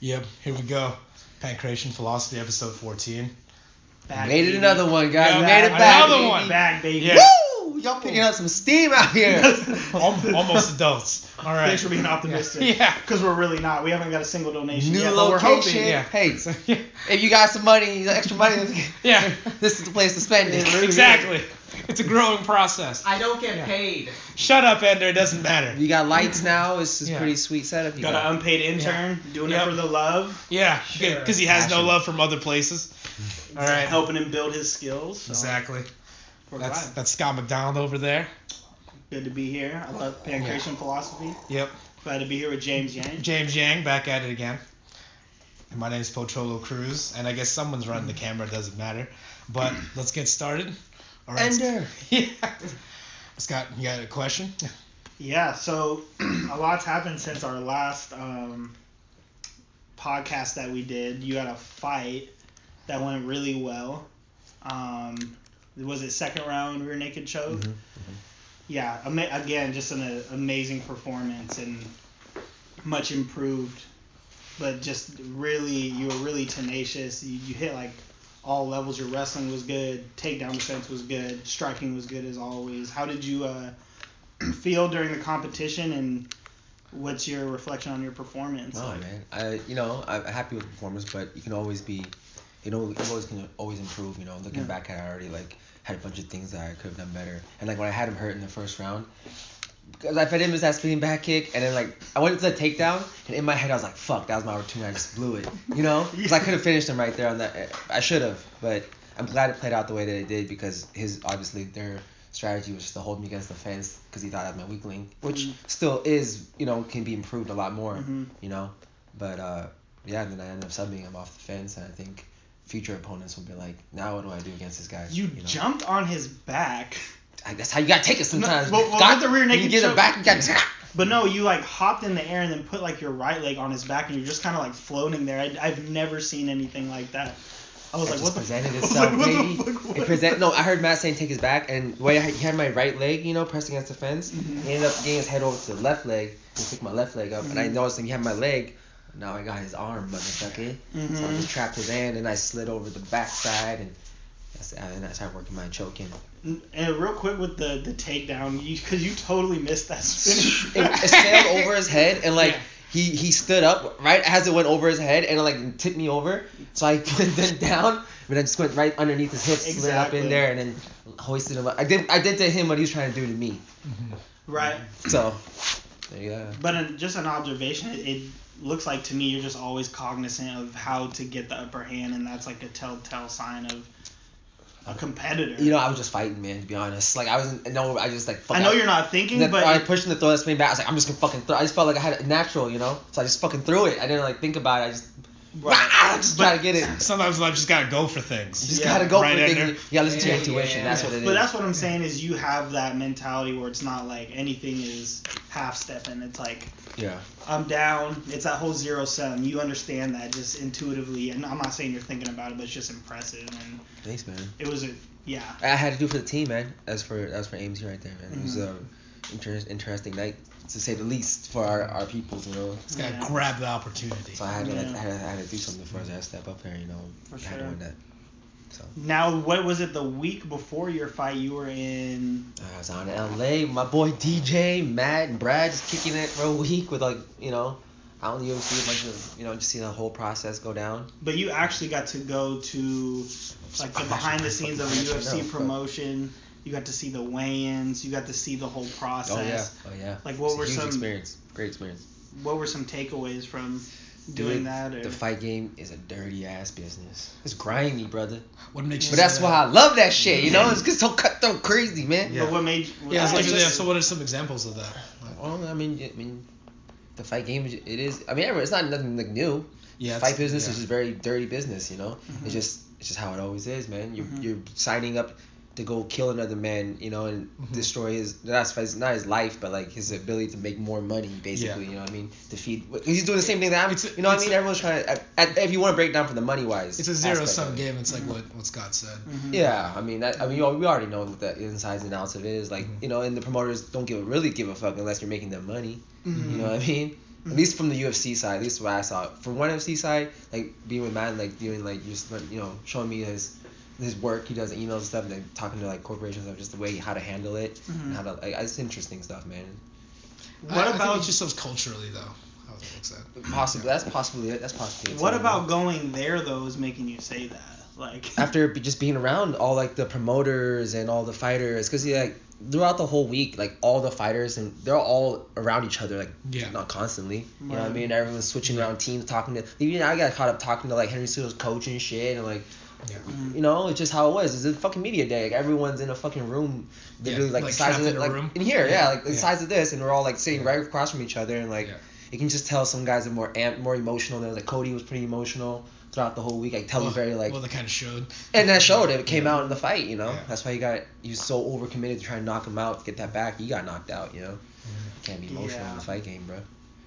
Yep, here we go. Pankration Philosophy, episode 14. Back, made it another one, guys. Yeah, we made it back. back. Another baby. one. Back, baby. Yeah. Woo! Y'all picking up some steam out here. Almost adults. All right. Thanks for being optimistic. Yeah. Because we're really not. We haven't got a single donation New yet, but we're location. hoping. Yeah. Hey, So, yeah. if you got some money, extra money, Yeah. this is the place to spend it. It really Exactly. It's a growing process. I don't get Yeah. paid. Shut up, Ender. It doesn't matter. You got lights now. This is Yeah. pretty sweet setup. You Got got. an unpaid intern doing Yep. it for the love, Yeah, Sure. because he has no love from other places. All right. helping him build his skills. So Exactly. We're That's glad. that's Scott McDonald over there. Good to be here. I love pankration philosophy. Yep. Glad to be here with James Yang. James Yang back at it again. And my name's Pocholo Cruz, and I guess someone's running the camera. It doesn't matter. But let's get started. All right. Ender. Yeah. Scott, you got a question? Yeah, so a lot's happened since our last um, podcast that we did. You had a fight that went really well. Um, was it second round rear naked choke? Mhm, Yeah, ama- again, just an uh, amazing performance and much improved. But just really, you were really tenacious. You, you hit like all levels. Your wrestling was good. Takedown defense was good. Striking was good as always. How did you uh, feel during the competition, and what's your reflection on your performance? Oh man, I you know I'm happy with the performance, but you can always be, you know, you always can always improve. You know, looking Yeah. back at it, I already like had a bunch of things that I could have done better. And like when I had him hurt in the first round, because I fed him his that spinning back kick, and then like I went to the takedown, and in my head I was like, fuck, that was my opportunity. I just blew it. You know, because I could have finished him right there on that. I should have, but I'm glad it played out the way that it did because his obviously their strategy was just to hold me against the fence because he thought I was my weak link, which Mhm. still is, you know, can be improved a lot more Mhm. you know. But uh, yeah, and then I ended up subbing him off the fence, and I think future opponents will be like, now what do I do against this guy? You, know? jumped on his back, that's how you gotta take it sometimes. No, God, the rear naked you get choke- it back, you gotta. but no, you like hopped in the air and then put like your right leg on his back, and you're just kind of like floating there. I, I've never seen anything like that. I was like, what presented I was itself, like, what baby. the fuck? It present. No, I heard Matt saying take his back, and way I, he had my right leg, you know, pressed against the fence. Mhm. He ended up getting his head over to the left leg and picked my left leg up, and I Mhm. noticed that he had my leg. Now I got his arm, motherfucker. So I Mhm. just trapped his hand, and I slid over the backside, and that's, uh, and I started working my choking. And real quick with the the takedown, because you totally missed that spin. it, it sailed over his head and like Yeah. he he stood up right as it went over his head and it like tipped me over so I went down but I just went right underneath his hips slid up in there and then hoisted him up I did I did to him what he was trying to do to me mm-hmm. right. so there you go But in, just an observation, it, it looks like to me you're just always cognizant of how to get the upper hand, and that's like a telltale sign of a competitor. you know I was just fighting man to be honest like I wasn't no I just like fuck I know I- you're not thinking, the- but I it- pushed him to throw that spin back. I was like, I'm just gonna fucking throw. I just felt like I had it natural, you know. So I just fucking threw it. I didn't like think about it. I just, right. ah, just gotta get it. Sometimes life just gotta go for things. just Yeah. gotta go Right, for things. Ender? You gotta listen to your Yeah, intuition. yeah, That's what it is. But that's what I'm saying is you have that mentality where it's not like anything is half stepping. It's like yeah. I'm down. It's that whole zero sum. You understand that just intuitively, and I'm not saying you're thinking about it, but it's just impressive. And Thanks, man. it was a yeah. I had to do for the team, man. As for as for AMC right there, man. It was Mhm. a inter- interesting night to say the least for our, our peoples, you know. Just gotta Yeah. grab the opportunity. So I had to, Yeah. I, had, I had to do something before I had to step up there, you know. For I had to win that. So Now, what was it the week before your fight? You were in. I was on in LA, my boy DJ, Matt, and Brad just kicking it for a week with like, you know, out in the UFC, a bunch of, you know, just seeing the whole process go down. But you actually got to go to like the behind the scenes of a Actually, UFC no, but- promotion. You got to see the weigh-ins. You got to see the whole process. Oh yeah, oh yeah. Like, what It's a were huge some- experience? Great experience. What were some takeaways from doing Dude, that? Or The fight game is a dirty ass business. It's grimy, brother. What makes you But that's that? why I love that shit. You know, it's just so cutthroat, crazy, man. Yeah. But what made? Yeah, I so, just- yeah, so what are some examples of that? Like, Well, I mean, I mean, the fight game, it is. I mean, it's not nothing like new. yeah, fight business yeah. is just very dirty business. You know, Mhm. it's just it's just how it always is, man. You're Mhm. you're signing up to go kill another man, you know, and Mhm. destroy his that's his, not his life, but like his ability to make more money, basically. You know what I mean? To feed. He's doing the same thing that I'm. It's a- you know what I mean? a- Everyone's trying to. If you want to break down from the money wise, It's a zero sum it. game. It's like Mhm. what what Scott said. Mhm. Yeah, I mean, that, I mean, you know, we already know what the insides and outs of it is. Like, Mhm. you know, and the promoters don't give really give a fuck unless you're making them money. You know what I mean? At least from the UFC side, at least what I saw. From one UFC side, like being with Matt, like doing like just you know showing me his his work, he does emails and stuff, and like talking to like corporations of just the way how to handle it Mhm. and how to like it's interesting stuff, man. What I, I think about it just shows culturally though how it looks at. Possibly that's possibly it. That's possibly it. what too, about man. going there though is making you say that? Like after just being around all like the promoters and all the fighters because like throughout the whole week like all the fighters and they're all around each other like Yeah. not constantly you know what I mean everyone's switching around teams talking to even I got caught up talking to like Henry Cejudo's coach and shit and like Yeah. You know it's just how it was it's a fucking media day like everyone's in a fucking room Yeah, literally like, like the size of it like room. in here yeah, Yeah, like the yeah. size of this and we're all like sitting Yeah. right across from each other and like Yeah. you can just tell some guys are more amp more emotional than like Cody was pretty emotional throughout the whole week I tell well, you very like well, they kind of showed. and that showed it. It came Yeah. out in the fight, you know. Yeah. That's why you got you so overcommitted to try and knock him out to get that back. You got knocked out, you know. Mm-hmm. Can't be emotional in the fight game, bro.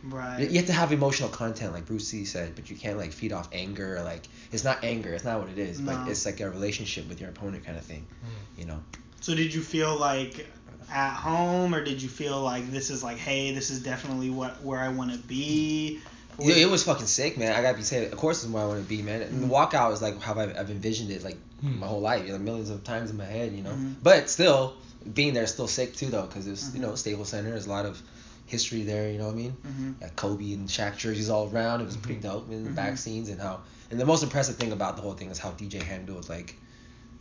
Right. You have to have emotional content, like Bruce Lee said, but you can't like feed off anger. Or, like it's not anger. It's not what it is. But it's like a relationship with your opponent kind of thing, Mm. you know. So did you feel like at home, or did you feel like this is like, hey, this is definitely what where I want to be? Yeah, it was fucking sick, man. I gotta be saying, of course, it's where I want to be, man. And the walkout is like how I've, I've envisioned it, like Hmm. my whole life, like millions of times in my head, you know. Mhm. But still, being there is still sick too, though, because it's you Mhm. know Staples Center. There's a lot of history there, you know what I mean? hmm Got Kobe and Shaq jerseys all around. It was pretty Mhm. dope in the Mhm. back scenes and how. And the most impressive thing about the whole thing is how DJ handled like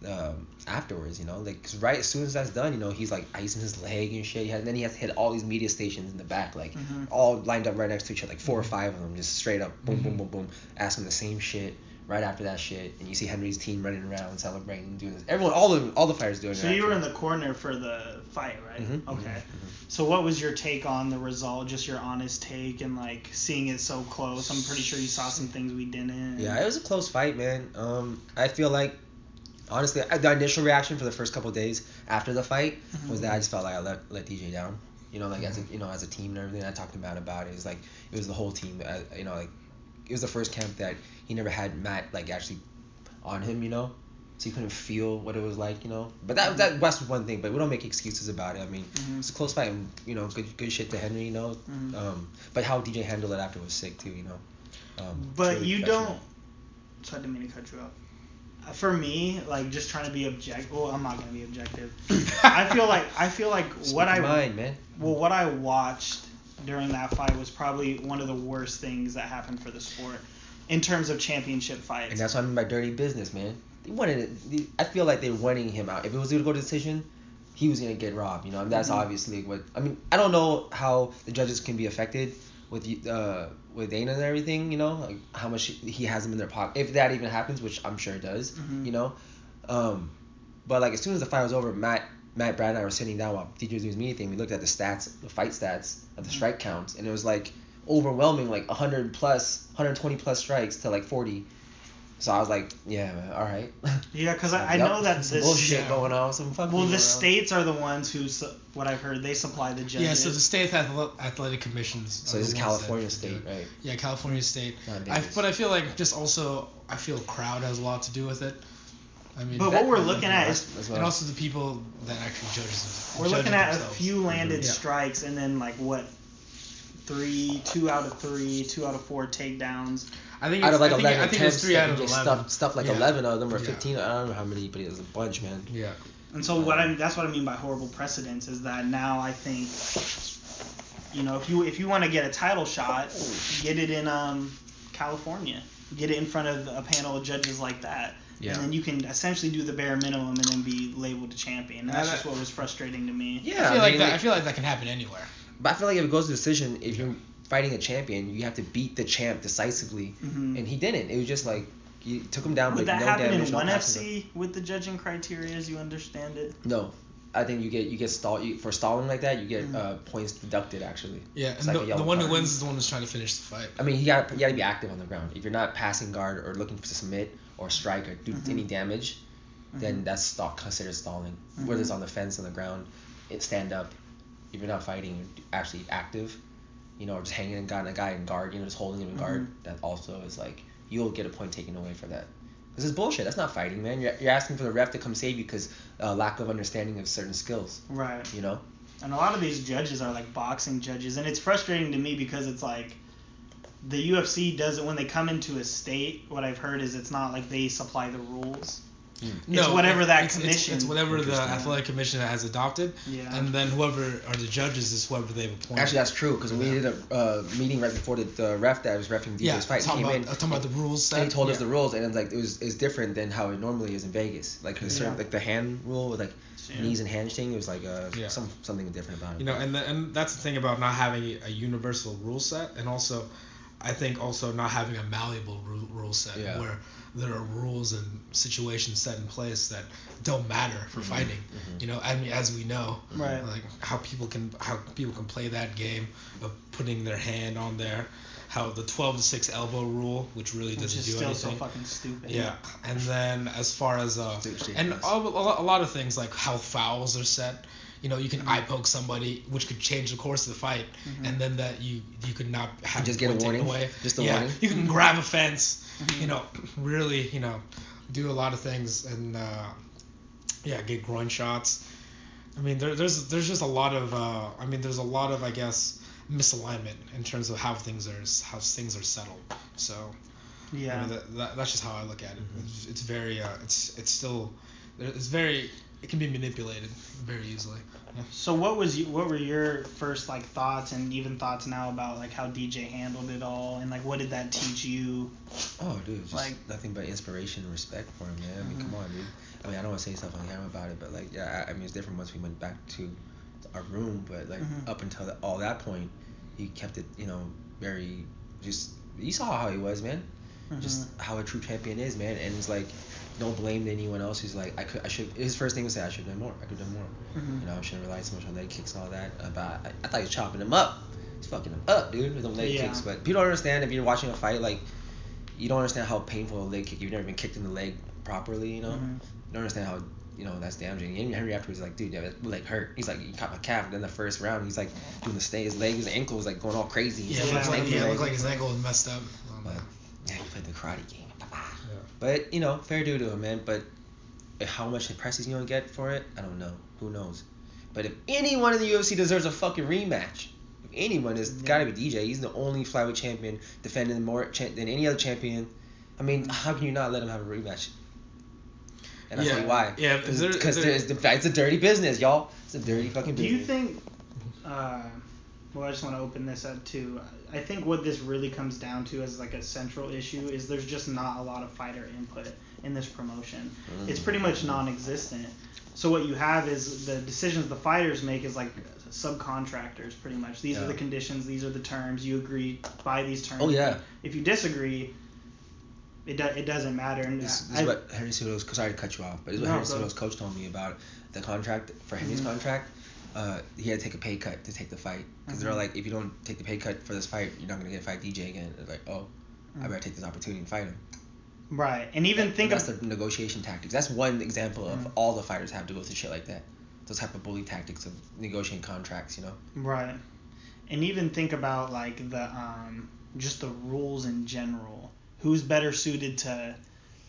um, afterwards. You know, like 'cause right as soon as that's done, you know, he's like icing his leg and shit. He had, and then he has to hit all these media stations in the back, like Mhm. all lined up right next to each other, like four or five of them, just straight up, boom, boom, Mhm. boom, boom, asking the same shit. Right after that shit, and you see Henry's team running around celebrating, doing this. Everyone, all the all the fighters doing it. So you were in the corner for the fight, right? Mhm, Okay. mhm, So what was your take on the result? Just your honest take and like seeing it so close. I'm pretty sure you saw some things we didn't. Yeah, it was a close fight, man. Um, I feel like, honestly, the initial reaction for the first couple of days after the fight Mhm. was that I just felt like I let let DJ down. You know, like as a you know as a team and everything. I talked to Matt about it. It's like it was the whole team. Uh, you know, like it was the first camp that he never had Matt like actually on him. You know. So you couldn't feel what it was like, you know. But that that that's one thing. But we don't make excuses about it. I mean, Mhm. it's a close fight. And, you know, good good shit to Henry, you know. Mhm. Um, but how DJ handled it after was sick too, you know. Um, But truly you don't. So I didn't mean to cut you off. Uh, For me, like just trying to be objective. Well, I'm not gonna be objective. I feel like I feel like Speak what I mind, man. well what I watched during that fight was probably one of the worst things that happened for the sport in terms of championship fights. And that's what I mean by dirty business, man. They wanted it. I feel like they're wanting him out. If it was to go to decision, he was going to get robbed. You know, and that's Mhm. obviously what. I mean, I don't know how the judges can be affected with uh with Dana and everything. You know, like how much he has them in their pocket. If that even happens, which I'm sure it does. Mhm. You know, um, but like as soon as the fight was over, Matt. Matt Brad and I were sitting down while DJ was doing his media thing. We looked at the stats, the fight stats of the Mhm. strike counts, and it was like overwhelming, like 100 plus, 120 plus strikes to like 40. So I was like, yeah, man, all right. yeah, because I, I Yup, know that some this. bullshit yeah. going on. Some fucking. Well, going the on. states are the ones who, what I've heard, they supply the judges. Yeah, so the state athletic commissions. So this is the California State, right? Yeah, California State. I, but I feel like just also I feel crowd has a lot to do with it. I mean, But That- what we're looking at is well. and also the people that actually judges. we're looking it at a few landed Yeah. strikes and then like what, three, two out of three, two out of four takedowns. I think out it's, of like I think, I think it's three out of eleven. Stuff, stuff like Yeah. 11 of them or Yeah. 15. I don't know how many, but it was a bunch, man. Yeah. And so what I that's what I mean by horrible precedents is that now I think, you know, if you if you want to get a title shot, get it in um California, get it in front of a panel of judges like that. Yeah. And then you can essentially do the bare minimum and then be labeled a champion. And that's Yeah, just what was frustrating to me. Yeah, I feel I like that. like- I feel like that can happen anywhere. But I feel like if it goes to decision, if you're fighting a champion, you have to beat the champ decisively, Mhm. and he didn't. It was just like you took him down, Would but that no happen damage, in one passing. FC with the judging criteria as you understand it? No, I think you get you get stall you, for stalling like that. You get Mhm. uh, points deducted actually. Yeah, It's and like the, the yellow one who wins is the one who's trying to finish the fight. I mean, you got you got to be active on the ground. If you're not passing guard or looking to submit or strike or do Mhm. any damage, then Mhm. that's stall, considered stalling. Whether it's on the fence on the ground, it stand up. If you're not fighting, you're actually active. You know, or just hanging a guy, a guy in guard. You know, just holding him in guard. Mhm. That also is like you'll get a point taken away for that. This is bullshit. That's not fighting, man. You're, you're asking for the ref to come save you because uh, lack of understanding of certain skills. Right. You know. And a lot of these judges are like boxing judges, and it's frustrating to me because it's like the UFC doesn't when they come into a state. What I've heard is it's not like they supply the rules. It's whatever that it's, commission- It's, it's whatever the athletic commission has adopted, Yeah. and then whoever are the judges is whoever they've appointed. Actually, that's true because we Yeah. did a uh, meeting right before the, the ref that was refing DJ's yeah, fight talking came about, in. uh, talking about the rules. Set. and he told us the rules, and it's like it was it's different than how it normally is in Vegas. Like the certain, Yeah. like the hand rule with like Yeah. knees and hands thing. It was like uh, Yeah. some something different about it. You know, and the, and that's the thing about not having a universal rule set, and also, I think also not having a malleable rule, rule set Yeah. where there are rules and situations set in place that don't matter for Mhm. fighting. Mhm. You know, I mean, as we know, Right. like how people can how people can play that game of putting their hand on there, how the 12 to 6 elbow rule, which really Which doesn't is do still anything. so fucking stupid. Yeah, and then as far as uh, and a, a lot of things like how fouls are set. You know, you can Mhm. eye poke somebody, which could change the course of the fight, Mhm. and then that you you could not have just get a warning? away. Just a yeah, warning? you can grab a fence. Mhm. You know, really, you know, do a lot of things and uh, yeah, get groin shots. I mean, there, there's there's just a lot of uh, I mean, there's a lot of I guess misalignment in terms of how things are how things are settled. So. Yeah. I mean, that, that, that's just how I look at it. Mhm. It's, it's very, uh, it's it's still, it's very, it can be manipulated very easily. Yeah. So what was you, what were your first like thoughts and even thoughts now about like how DJ handled it all and like what did that teach you? Oh, dude, just Like- nothing but inspiration and respect for him, man. I mean, Mhm. come on, dude. I mean, I don't want to say stuff on camera about it, but like, yeah, I, I mean, it's different once we went back to our room, but like Mhm. up until the, all that point, he kept it, you know, very just. You saw how he was, man. Just Mhm. how a true champion is, man. And it's like, don't blame anyone else. He's like, I could, I should. His first thing was say, I should have done more. I could have done more. Mhm. You know, I shouldn't rely so much on leg kicks and all that. Uh, but I, I thought he was chopping him up. He's fucking him up, dude, with them leg Yeah. kicks. But people don't understand if you're watching a fight, like, you don't understand how painful a leg kick. You've never been kicked in the leg properly, you know. Mhm. You don't understand how you know that's damaging. And Henry afterwards was like, dude, yeah, that leg hurt. He's like, you caught my calf. And then the first round, he's like doing the stay. His leg, his ankle was like going all crazy. Yeah, He's it like, looked like, his yeah, it looked like his ankle was messed up. But yeah, he played the karate game. Yeah. But you know, fair due to him, man. But how much the press he's gonna get for it, I don't know. Who knows? But if anyone in the UFC deserves a fucking rematch, if anyone, it's Yeah. gotta be DJ. He's the only flyweight champion defending more cha- than any other champion. I mean, how can you not let him have a rematch? And I'll tell Yeah. you why. Yeah, is there- is Because there- it's, it's a dirty business, y'all. It's a dirty fucking Do you think? Uh, well, I just want to open this up too. I think what this really comes down to as like a central issue is there's just not a lot of fighter input in this promotion. It's pretty much non-existent. So what you have is the decisions the fighters make is like subcontractors pretty much. These are the conditions, these are the terms. You agree by these terms. Oh yeah. If you disagree, it do, it doesn't matter. And This, this I- is what Henry Cejudo's. Sorry to cut you off, but this is what No, Henry. Cejudo's coach told me about the contract for Henry's Mhm. contract. Uh, he had to take a pay cut to take the fight because they're Mhm. like, if you don't take the pay cut for this fight, you're not gonna get to fight DJ again. It's like, oh, I Mhm. better take this opportunity and fight him. right, and even And think that's of the negotiation tactics. That's one example of Mhm. all the fighters have to go through shit like that. Those type of bully tactics of negotiating contracts, you know. Right. And even think about like the um just the rules in general. Who's better suited to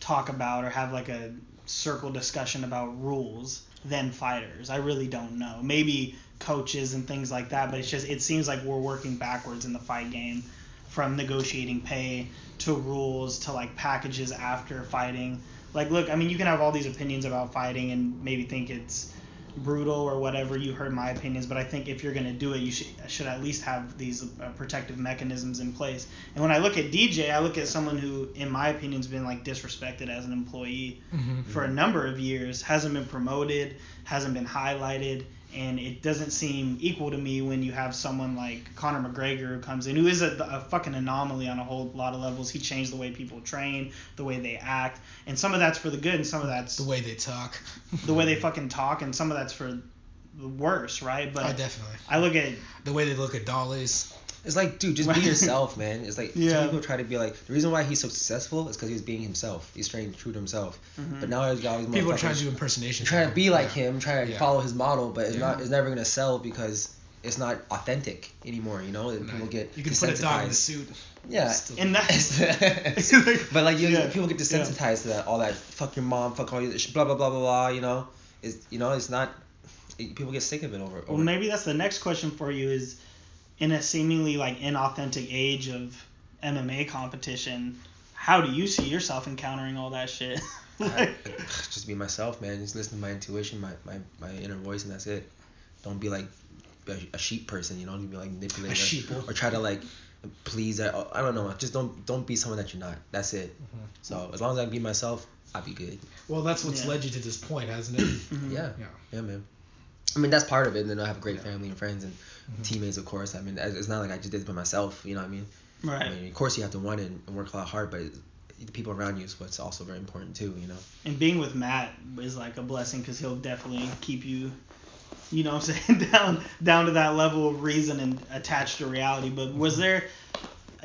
talk about or have like a circle discussion about rules than fighters? I really don't know. Maybe coaches and things like that, but it's just it seems like we're working backwards in the fight game from negotiating pay to rules to like packages after fighting. Like look, I mean you can have all these opinions about fighting and maybe think it's brutal or whatever. You heard my opinions, but I think if you're going to do it, you should should at least have these uh, protective mechanisms in place. And when I look at DJ, I look at someone who, in my opinion, has been like disrespected as an employee Mhm. for a number of years, hasn't been promoted, hasn't been highlighted, and it doesn't seem equal to me when you have someone like Conor McGregor who comes in, who is a, a fucking anomaly on a whole lot of levels. He changed the way people train, the way they act, and some of that's for the good, and some of that's The way they talk. the way they fucking talk, and some of that's for the worse, right? Oh, but oh, definitely. I look at The way they look at dollies. It's like, dude, just be yourself, man. It's like Yeah. some people try to be like the reason why he's so successful is because he's being himself. He's staying true to himself. Mhm. But now he's got all these People trying to do impersonations. trying to be like Yeah. him, trying to Yeah. follow his model, but it's not. It's never gonna sell because it's not authentic anymore. You know, people get You can put a dog in desensitized. suit. Yeah. Still- and that's but like you, Yeah. people get desensitized to that all that fuck your mom, fuck all you, blah blah blah blah blah. You know, is you know it's not. It, people get sick of it over. well, over maybe that's the next question for you is, in a seemingly like inauthentic age of MMA competition, how do you see yourself encountering all that shit? I, just be myself, man. Just listen to my intuition, my, my, my inner voice, and that's it. Don't be like a, a sheep person, you know. Don't be like manipulating A sheeple. or try to like please. uh, I don't know. Just don't don't be someone that you're not. That's it. Mhm. So as long as I be myself, I'll be good. Well, that's what's Yeah. led you to this point, hasn't it? Yeah, Yeah. yeah, man. I mean that's part of it. And then I have a great family and friends and Mhm. teammates, of course. I mean it's not like I just did it by myself. You know what I mean? I Right. mean, of course you have to want it and work a lot hard, but the people around you is what's also very important too. You know. And being with Matt is like a blessing because he'll definitely keep you, you know what I'm saying, down down to that level of reason and attached to reality. But was there,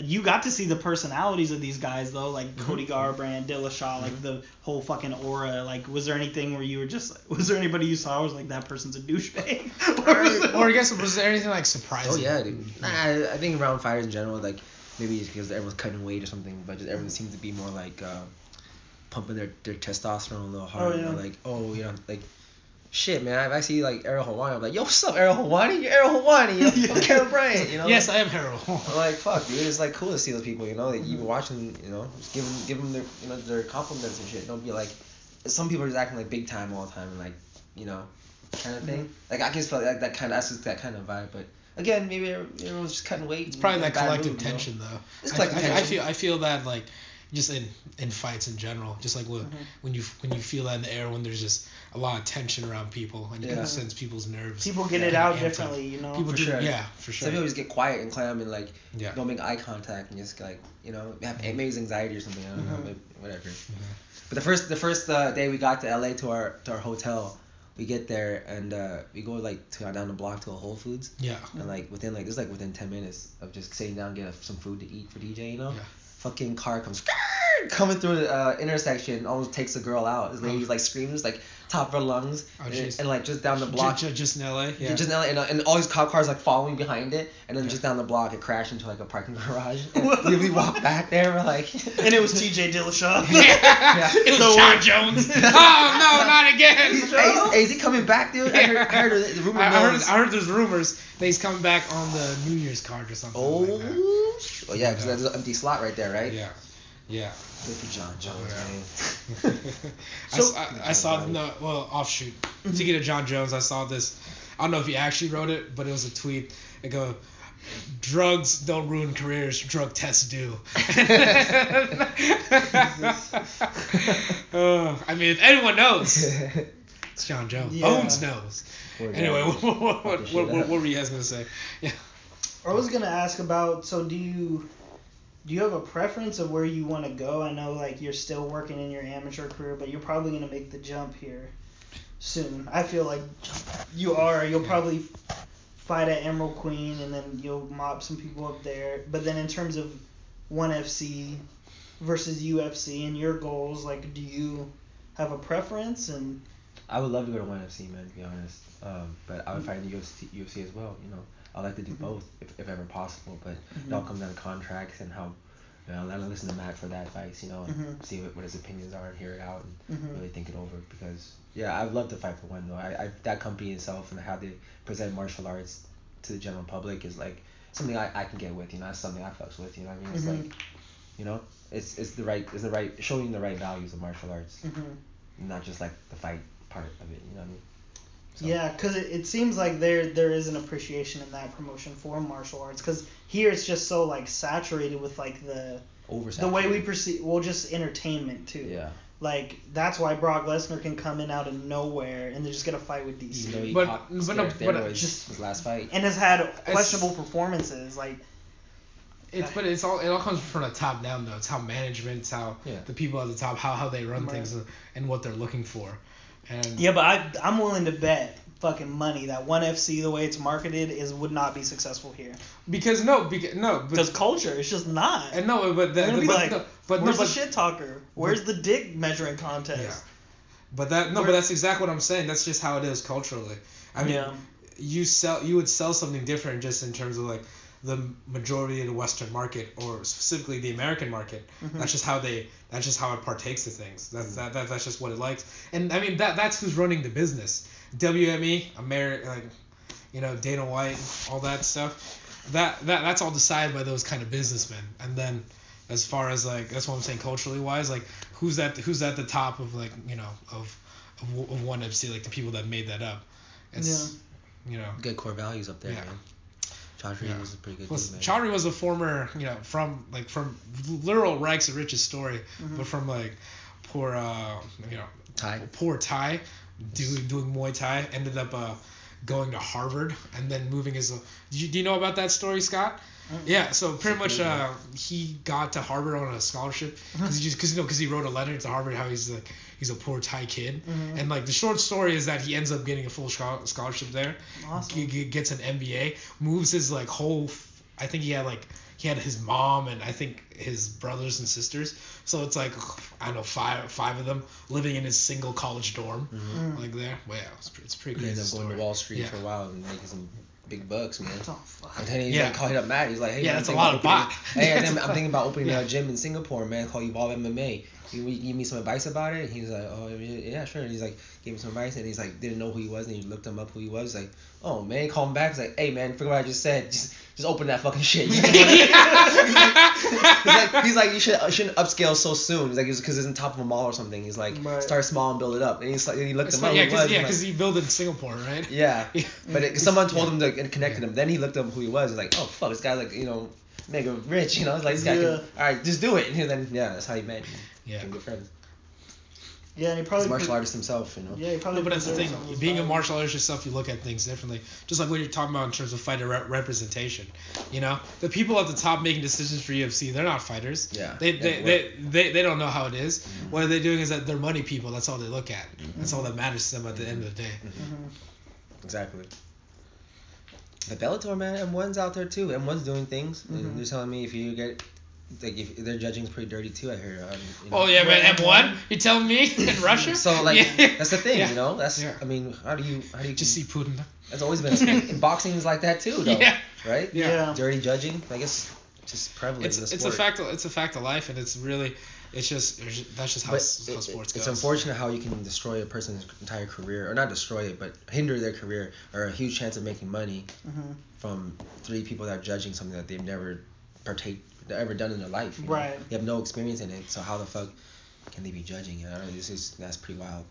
you got to see the personalities of these guys though, like Cody Garbrandt, Dillashaw, like the whole fucking aura. Like, was there anything where you were just, was there anybody you saw was like that person's a douchebag? Or or, or I guess was there anything like surprising? Oh yeah, dude. Nah, I I think around fighters in general, like maybe it's because everyone's cutting weight or something, but just everyone seems to be more like uh, pumping their, their testosterone a little harder. yeah. Like, oh, you know, like shit, man. If I see like Errol Hawani, I'm like, yo, what's up, Errol Hawani? You're Errol Hawani. Yo, Yeah. I'm Bryant. You know. Yes, I am. I'm like, fuck, dude. It's like cool to see those people. You know, like you mm-hmm. watching. You know, just give them, give them their, you know, their compliments and shit. Don't be like, some people are just acting like big time all the time and like, you know, kind of thing. Mm-hmm. Like I just felt like that kind of that's just that kind of vibe. But again, maybe everyone's just cutting weight. It's probably that collective mood, you know? tension though. It's I- collective I, I, tension. feel I feel that like just in in fights in general, just like when Mhm. when you when you feel that in the air when there's just a lot of tension around people and you Yeah. can sense people's nerves. People get Yeah. it out differently, you know. People For do, sure. yeah, for sure. Some people just get quiet and clam and like yeah. don't make eye contact and just like you know have maybe it's anxiety or something. I don't know, Mhm. but whatever. Mhm. But the first the first uh, day we got to LA to our to our hotel, we get there and uh, we go like to down the block to a Whole Foods Yeah. and like within like this is like within ten minutes of just sitting down get a, some food to eat for DJ, you know. Yeah. Fucking car comes coming through the uh, intersection, almost takes a girl out. This lady Oh. like screams like top of her lungs, Oh, and, and like just down the Ju- block. ju- just in LA. Yeah. Yeah. Just now, and, uh, and all these cop cars like following behind it, and then Yeah. just down the block it crashed into like a parking garage. And we, we walked back there, we're like, And it was T.J. Dillashaw. yeah. It was So- Jon Jones. oh no, not again. hey, hey, is he coming back, dude? I heard, I heard the, the rumor I, I heard. I heard there's rumors that he's coming back on the New Year's card or something Oh, like that. oh yeah, because there's an empty slot right there, right? Yeah. Yeah. Good for Jon Jones, Yeah. man. I, So- s- I- I saw no well offshoot. To get of Jon Jones, I saw this. I don't know if he actually wrote it, but it was a tweet. It go, drugs don't ruin careers, drug tests do. Uh, I mean, if anyone knows, it's Jon Jones. Yeah. Bones knows. Poor Anyway, what, what, what, what, what, shit what, up. were you guys gonna say? Yeah. I was gonna ask about. So do you do you have a preference of where you want to go? I know like you're still working in your amateur career, but you're probably gonna make the jump here soon. I feel like you are. You'll probably fight at Emerald Queen, and then you'll mop some people up there. But then in terms of one FC versus UFC and your goals, like do you have a preference? And I would love to go to ONE FC, man, to be honest. Um, but I would fight in the UFC, UFC as well. You know, I like to do Mhm. both if, if ever possible. But Mm-hmm. it all comes down to contracts and how. You know, I'll listen to Matt for that advice. You know, and Mhm. see what, what his opinions are and hear it out and Mhm. really think it over. Because yeah, I'd love to fight for one though. I, I that company itself and how they present martial arts to the general public is like something I, I can get with. You know, that's something I fucks with. You know what I mean? It's like, you know, it's it's the right it's the right showing the right values of martial arts, not just like the fight part of it. You know what I mean? So- Yeah, because it, it seems like there there is an appreciation in that promotion for martial arts. Because here it's just so like saturated with like the the way we perceive well just entertainment too. Yeah. Like that's why Brock Lesnar can come in out of nowhere and then just get a fight with DC. Even though he But- caught but no, steroids but just- his last fight. and has had questionable performances. Like It's but it's all it all comes from the top down though. It's how management, it's how Yeah. the people at the top, how how they run Right. things and, and what they're looking for. And yeah, but I I'm willing to bet fucking money that one FC the way it's marketed is would not be successful here. because no, because no, Because culture, it's just not. and no, but the, the- but like, no, but Where's no, but the shit talker? Where's the dick measuring contest? Yeah. But that no, Where- but that's exactly what I'm saying. That's just how it is culturally. I mean, Yeah. you sell you would sell something different just in terms of like the majority of the Western market or specifically the American market. Mhm. That's just how they. That's just how it partakes of things. That's that, that that's just what it likes. And I mean that that's who's running the business. WME, America, like, you know Dana White, all that stuff. that that that's all decided by those kind of businessmen. And then as far as like that's what I'm saying culturally wise, like who's at who's at the top of like you know of of, of one FC like the people that made that up. It's you know. Good core values up there, Yeah. man. Chatri Yeah. was a pretty good Was, dude, man. Chatri was a former, you know, from like from literal rags to riches story, but from like poor, uh, you know, Thai. poor Thai, doing doing Muay Thai, ended up uh, going to Harvard and then moving his. Do you, do you know about that story, Scott? Yeah, so pretty much uh, he got to Harvard on a scholarship uh-huh. because he just because you know because he wrote a letter to Harvard how he's like he's a poor Thai kid. Mm-hmm. And like the short story is that he ends up getting a full schol- scholarship there, Awesome. g- g- gets an MBA, moves his like whole f- I think he had like he had his mom and I think his brothers and sisters. So it's like I don't know five five of them living in his single college dorm mm-hmm. like there. Well, yeah, it's, pre- it's a pretty He crazy ended up going to Wall Street Yeah. for a while and making some big bucks, man. Oh fuck. And then he's Yeah. like calling up Matt. He's like, hey, Yeah, man, that's a lot of about bot. opening- Hey, and That's then a I'm lot. thinking about opening Yeah. a gym in Singapore, man, called Evolve MMA. Can you give me some advice about it? He's like, oh yeah, yeah, sure. And he's like, gave me some advice, and he's like, didn't know who he was, and he looked him up who he was. He's like, oh man, call him back. He's like, hey man, forget what I just said. Just just open that fucking shit. You get money. he's like, he's like, you should uh, shouldn't upscale so soon. He's like, because it's in top of a mall or something. He's like, Right. start small and build it up. And he's like, he looked It's him fun- up. yeah, because yeah, and, like, 'cause he built in Singapore, right? yeah, but it, someone told Yeah. him to and connected him. Then he looked up who he was. He's like, oh fuck, this guy's like you know mega rich. You know, it's like this guy Yeah. can. All right, just do it. And then yeah, that's how he met. Yeah. Good friends. Yeah, and he He's probably a martial pre- artist himself. You know. Yeah, he probably. No, but that's the thing. preserved some Being a martial artist yourself, you look at things differently. Just like what you're talking about in terms of fighter re- representation. You know, the people at the top making decisions for UFC, they're not fighters. Yeah. They Yeah, they, right. they, they, they don't know how it is. Mm-hmm. What are they're doing is that they're money people. That's all they look at. Mm-hmm. That's all that matters to them at the end of the day. Mhm. Exactly. The Bellator man, M1's out there too. M1's doing things. And they're telling me if you get like if their judging's pretty dirty too. I hear. Um, you know. Oh yeah, man. Right, M1. You telling me in Russia? So like Yeah. that's the thing, Yeah. you know. That's Yeah. I mean, how do you how do you Just see Putin. That's always been in boxing is like that too, though. Yeah. Right? Yeah. Yeah. Dirty judging, I guess, just prevalent It's in the it's a fact. It's a fact of life, and it's really, it's just that's just how, But s- how it- sports it's goes. unfortunate how you can destroy a person's entire career, or not destroy it, but hinder their career, or a huge chance of making money Mhm. from three people that are judging something that they've never partake, ever done in their life. you know? Right. They have no experience in it, so how the fuck can they be judging? I don't know. This is that's pretty wild.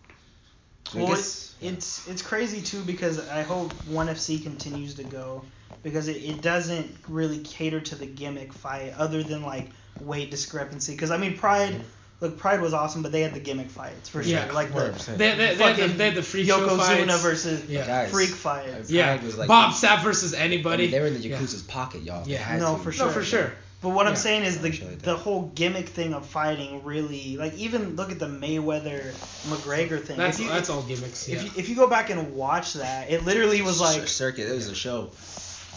I Well, guess- it's it's crazy too because I hope ONE FC continues to go because it, it doesn't really cater to the gimmick fight other than like weight discrepancy. Because I mean Pride, mm-hmm. look Pride was awesome, but they had the gimmick fights for Yeah, sure. Like the 100%. They, they, they, had the, fucking they had the freak show Yokozuna fights. versus Yeah. Guys, freak fights. Yeah, Pride was like- Bob Sapp versus I anybody. mean, they were in the Yeah. Yakuza's pocket, y'all. They Yeah. had No, to. for sure. No, for sure. But what I'm saying is the Shit like that. the whole gimmick thing of fighting really like even look at the Mayweather McGregor thing. That's if you, that's all gimmicks. if yeah. you, if you go back and watch that, it literally was like circuit. It was a show.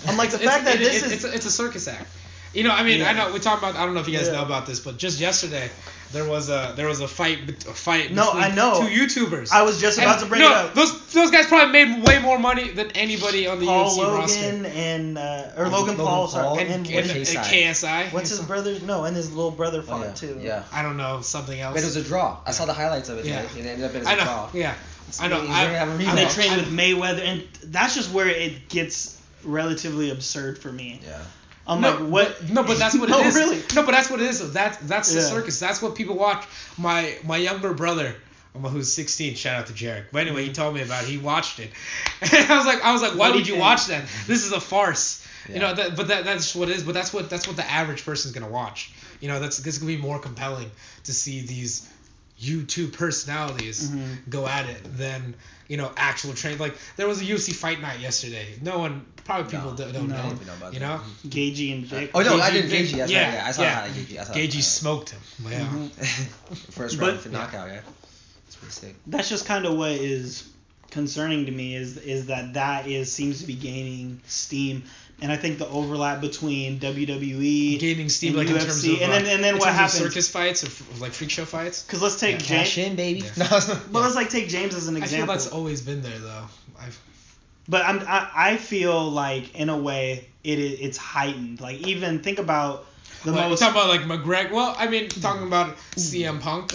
I'm like the It's- fact that it- this it- is it's a, it's a circus act. You know, I mean, Yeah. I know we talk about. I don't know if you guys Yeah. know about this, but just yesterday there was a there was a fight a fight No, between I know. two YouTubers. I was just about And- to bring no, it up. Those those guys probably made way more money than anybody on the Paul UFC Logan roster. and uh, or Logan Logan, Paul, Paul sorry, And, and, and, what and KSI. KSI. what's his brother? No, and his little brother Oh, fought yeah. too. Yeah. I don't know something else. But it was a draw. I saw the highlights of it. Yeah. Yeah. It ended up as I a know. draw. Yeah. I know. He's I, gonna have a I. And they trained with Mayweather, and that's just where it gets relatively absurd for me. Yeah. I'm no, like, what? No, but that's what no, it is. really. No, but that's what it is. That's that's the Yeah. circus. That's what people watch. My my younger brother, um, who's 16, shout out to Jarek. But anyway, he told me about it. He watched it, and I was like, I was like, why would you watch that? This is a farce. You know, that, but that that's what it is. But that's what that's what the average person's gonna watch. You know, that's this gonna be more compelling to see these YouTube personalities Mhm. go at it than you know actual train. Like there was a UFC fight night yesterday. No one, probably people No. don't, don't No. Know. didn't know about You know, Gaethje and Jake. Oh no, I didn't Gaethje. That's yeah, right. Yeah, I saw yeah. that. Gaethje. I saw Gaethje that. smoked him. Yeah. Mhm. First But- round for knockout. Yeah. It's pretty sick. That's just kind of what is concerning to me is is that that is seems to be gaining steam, and I think the overlap between WWE. Gaining steam And like in UFC, terms of and then- and then in what terms happens- circus fights or f- like freak show fights. Because let's take Yeah. James. Cash in, baby. Yeah. No. But let's like take James as an example. I feel that's always been there though. I've But I'm I, I feel like in a way it is it's heightened. Like even think about the well, most talking about like McGregor. Well, I mean talking about CM Punk.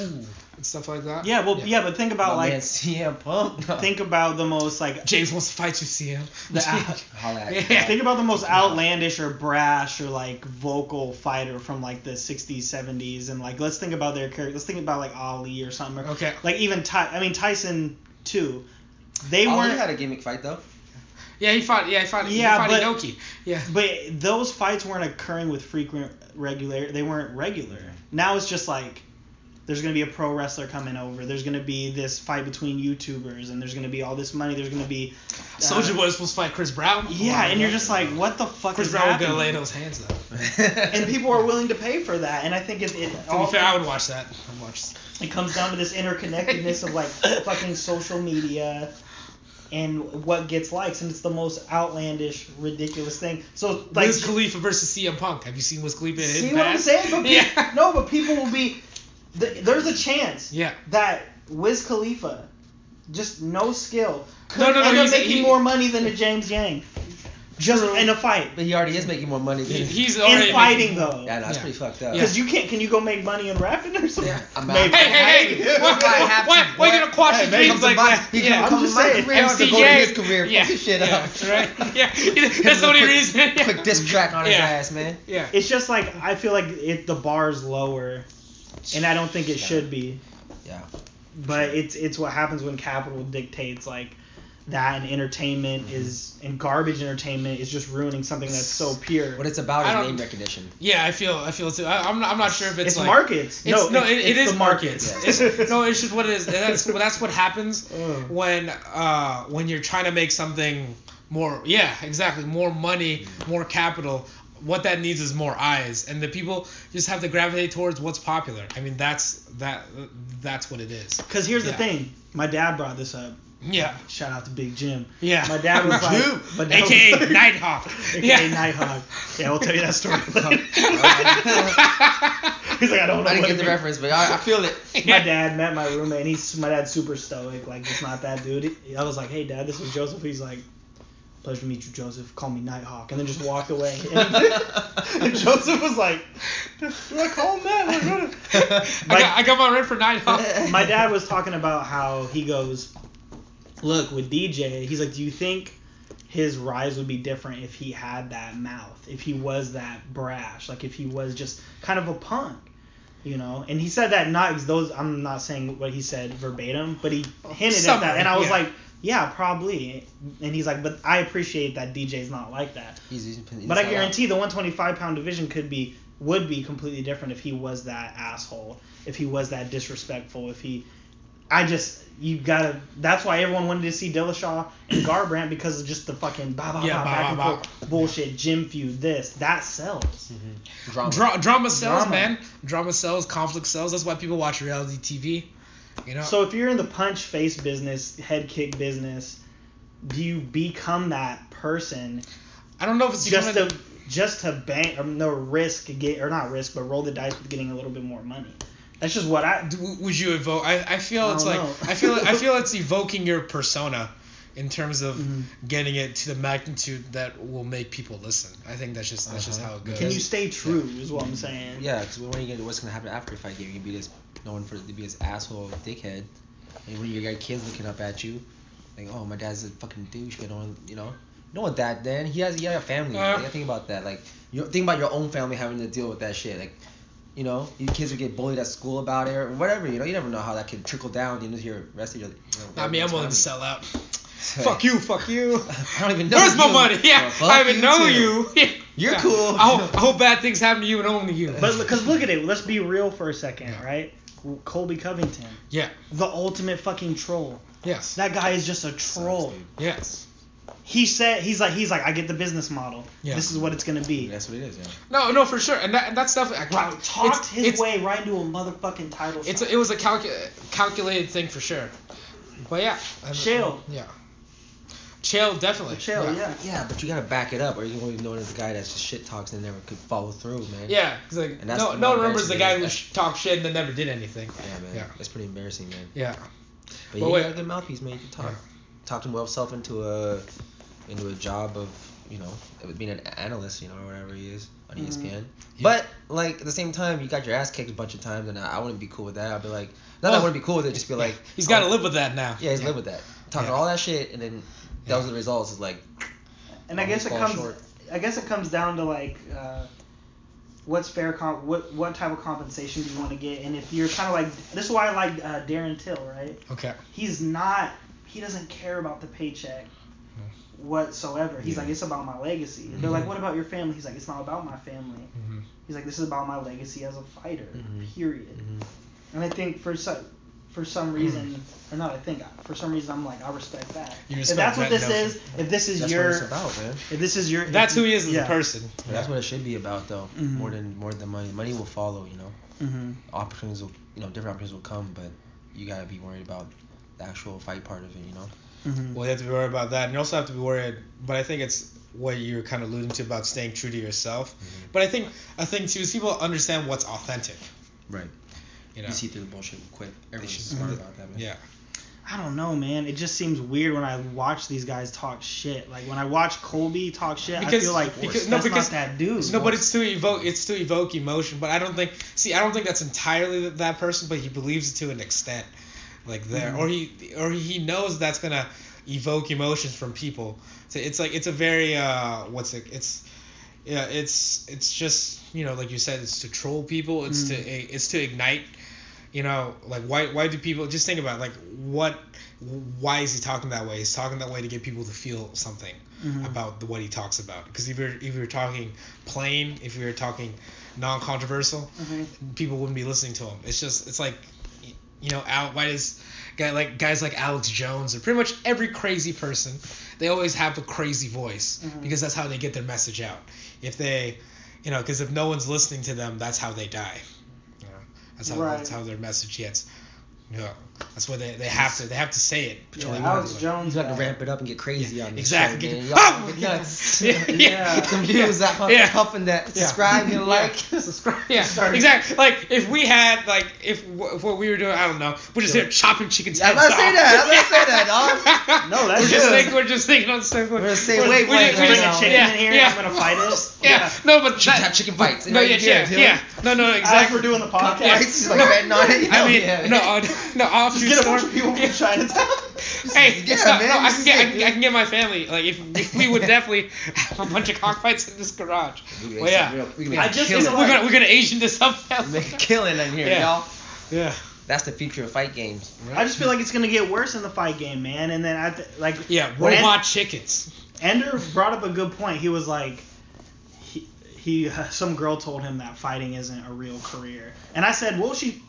And stuff like that. Yeah, well, yeah, but think about My like man CM Punk. think about the most like James wants to fight you, CM. The- Holla Yeah. think about the most outlandish or brash or like vocal fighter from like the 60s 70s and like let's think about their character let's think about like ali or something or, Okay. like even Ty- i mean tyson too they Ali weren't had a gimmick fight though. Yeah, he fought. Yeah, he fought. Yeah, he fought but- Inoki. Yeah. but those fights weren't occurring with frequent regular they weren't regular now it's just like there's gonna be a pro wrestler coming over. There's gonna be this fight between YouTubers, and there's gonna be all this money. There's gonna be uh, Soldier Boy was supposed to fight Chris Brown. Yeah, and you're just like, what the fuck Chris is Brown was happening? gonna lay those hands though. and people are willing to pay for that, and I think it it To all be fair, I would watch that. I'd watch. it comes down to this interconnectedness of like fucking social media and what gets likes, and it's the most outlandish, ridiculous thing. So like, Wiz Khalifa versus CM Punk. Have you seen Wiz Khalifa? in his see what I'm saying? But pe- yeah. no, but people will be. Th- There's a chance Yeah. that Wiz Khalifa, just no skill, could No, no, no, end up making he- more money than a James Yang, just True. in a fight. But he already is making more money than. he's already In fighting making- though. yeah, no, that's Yeah. pretty fucked up. Yeah. Because you can't. Can you go make money in rapping or something? Yeah, I'm Maybe. Hey, hey, hey! What, I have why, to, why you boy. gonna quash Hey, your dreams like that? he Yeah, I'm to just my saying. career, I have to MC go Yang. his career. Yeah, Fuck his shit yeah, up. right. Yeah, that's the only Quick- reason. Yeah. Quick diss track on his Yeah. ass, man. Yeah. It's just like I feel like it the bar's lower, and I don't think it should be. Yeah. But it's it's what happens when capital dictates like that, and entertainment Mm-hmm. is and garbage entertainment is just ruining something that's so pure. What it's about is name recognition. Yeah, I feel I feel too. I, I'm not, I'm not sure if it's, It's like markets. It's, no, no, it, it's it is the markets. markets. It's, no, it's just what it is. And That's that's what happens Ugh. when uh when you're trying to make something more. Yeah, exactly. More money, more capital. What that needs is more eyes, and the people just have to gravitate towards what's popular. I mean, that's that that's what it is. Because here's Yeah. the thing. My dad brought this up. Yeah, Shout out to Big Jim. yeah. My dad was like, Jim, my dad was- AKA Nighthawk. AKA yeah. Nighthawk. Yeah, we'll tell you that story. He's like, I don't know I didn't get the means. reference, but I, I feel it. my dad met my roommate and he's my dad's super stoic like it's not that dude i was like hey dad this is joseph he's like pleasure to meet you joseph call me nighthawk and then just walked away and, and joseph was like do i call him that Like, what? I got, I got my rent for Nighthawk. my dad was talking about how he goes look with dj he's like do you think his rise would be different if he had that mouth if he was that brash like if he was just kind of a punk you know and he said that not those i'm not saying what he said verbatim but he hinted at that and i was yeah. like yeah probably and he's like but i appreciate that dj's not like that He's, he's, he's but i all guarantee the 125 pound division could be would be completely different if he was that asshole if he was that disrespectful if he i just you gotta that's why everyone wanted to see dillashaw and garbrandt because of just the fucking bah, bah, Yeah, bah, bah, back and bah, bah. forth bullshit gym feud this that sells mm-hmm. out. Drama. Dra- drama sells, Drama. man. Drama sells. Conflict sells. That's why people watch reality TV. You know. So if you're in the punch face business, head kick business, do you become that person I don't know if it's just to just to bank or no risk get or not risk but roll the dice with getting a little bit more money? That's just what I. Would you evoke? I, I feel I it's like. I feel I feel it's evoking your persona, in terms of Mhm. getting it to the magnitude that will make people listen. I think that's just that's just Uh-huh. how it goes. Can you stay true? Is what I'm saying. Yeah, because when you get to what's gonna happen after a fight game? You can be this known for to be this asshole dickhead, and when you got kids looking up at you, like, oh, my dad's a fucking douche. You know, you know, you don't that. Then he has he has a family. Uh. you gotta think about that. Like, you think about your own family having to deal with that shit. Like, you know, your kids would get bullied at school about it or whatever. You know, you never know how that could trickle down into your rest of your. You know, Not me. I'm willing to sell out. Fuck you. Fuck you. I don't even know. Where's my money? Yeah, Well, fuck I even know too. you. You're Yeah. cool. I hope, I hope bad things happen to you and only you. But because look at it, let's be real for a second, Yeah. right? Colby Covington, yeah. the ultimate fucking troll. Yes. That guy is just a troll. dude. Yes. He said he's like he's like I get the business model. Yeah. This is what it's gonna be. That's what it is. Yeah. No, no, for sure. And that and that stuff. I- Wow, talked it's- his it's- way right into a motherfucking title It's a, it was a calcu- calculated thing for sure. But yeah. I- Chael. Yeah. Chael definitely. Chael, yeah. Yeah, but you gotta back it up, or you're gonna be known as the guy that's just shit talks and never could follow through, man. Yeah, 'cause, like And that's no, no one remembers the guy who sh- talked shit and then never did anything. Yeah, man. Yeah. That's pretty embarrassing, man. Yeah. But, But you wait- got a good mouthpiece, man. You can talk, Yeah. talk himself into a, into a job of, you know, being an analyst, you know, or whatever he is. on Mhm. ESPN. Yeah. But like at the same time, you got your ass kicked a bunch of times, and I, I wouldn't be cool with that. I'd be like, not that I wouldn't be cool with it, just be like, he's got to oh, live with that now. Yeah, he's live with that. Talking Yeah. all that shit, and then Yeah. those are the results. Is like, And I guess it comes. short. I guess it comes down to like, uh, what's fair? Comp- what what type of compensation do you want to get? And if you're kind of like, this is why I like uh, Darren Till, right? Okay. He's not. He doesn't care about the paycheck whatsoever. He's Yeah. like, it's about my legacy. They're like, what about your family? He's like, it's not about my family. Mhm. He's like, this is about my legacy as a fighter. Mhm. Period. mhm. And I think for some for some reason, or not, I think for some reason, I'm like, I respect that. You if that's what that this notion. is, if this is that's your, what it's about, man. if this is your, if That's who he you- is as yeah. a person. That's what it should be about, though. Mhm. More than more than money. Money will follow. You know, Mhm. opportunities will, you know, different opportunities will come, but you gotta be worried about the actual fight part of it. You know. Mhm. Well, you have to be worried about that, and you also have to be worried. But I think it's what you're kind of alluding to about staying true to yourself. Mhm. But I think I think too is people understand what's authentic. Right. You know. You see through the bullshit quick. Everyone's should- smart Mhm. about that, man. Yeah. I don't know, man. It just seems weird when I watch these guys talk shit. Like when I watch Colby talk shit, I Because- feel like because- that's no, because- not that dude. No, but it's to evoke it's to evoke emotion. But I don't think see I don't think that's entirely that, that person, but he believes it to an extent, like there, Mhm. or he or he knows that's gonna evoke emotions from people. So it's like it's a very uh what's it it's yeah it's it's just you know like you said it's to troll people it's Mm. to it's to ignite you know like why why do people just think about it, like what why is he talking that way he's talking that way to get people to feel something Mhm. about the what he talks about because if you're if you're talking plain if you're talking non-controversial Mhm. people wouldn't be listening to him it's just it's like you know Al, why does guy like guys like Alex Jones or pretty much every crazy person they always have a crazy voice Mhm. because that's how they get their message out if they you know because if no one's listening to them that's how they die. You know that's how Right. that's how their message gets. You know that's why they, they have to they have to say it Yeah, Alex Woods. Jones. You got to uh, ramp it up and get crazy on this exactly. show, man. Y'all get nuts. Yeah, yeah. Yeah. Get them views out, Yeah. huffing that. Yeah. Subscribe, hit like. subscribe. Yeah, exactly. Like if we had like if, if what we were doing, I don't know, we're just Yeah. here chopping chickens. Yeah, I'm heads about to say that. I'm about to say that, dog. No, that's we're just good. thinking. We're just thinking on the same. We're the same we're- wavelength we just- we Bring a chicken yeah, in here. Yeah. I'm gonna fight it. Yeah. No, but Should that, chicken fights. No, yeah, yeah, yeah. No, no, As exactly. we're doing the podcast. Yeah. Like betting on it. I mean, no, no, off Just get a store. bunch of people from Yeah. Chinatown. Hey, Yeah, not- man, no, I can is get, I can, I can get my family. Like, if, if we would definitely have a bunch of cockfights in this garage. We Well, yeah. real- we can make I a just killing. feel We're gonna we're gonna Asian this up. make a killing in here, Yeah. y'all. Yeah. That's the future of fight games. I just feel like it's gonna get worse in the fight game, man. And then I th- like Yeah, when robot chickens. Ender brought up a good point. He was like, he, he some girl told him that fighting isn't a real career, and I said, well, she,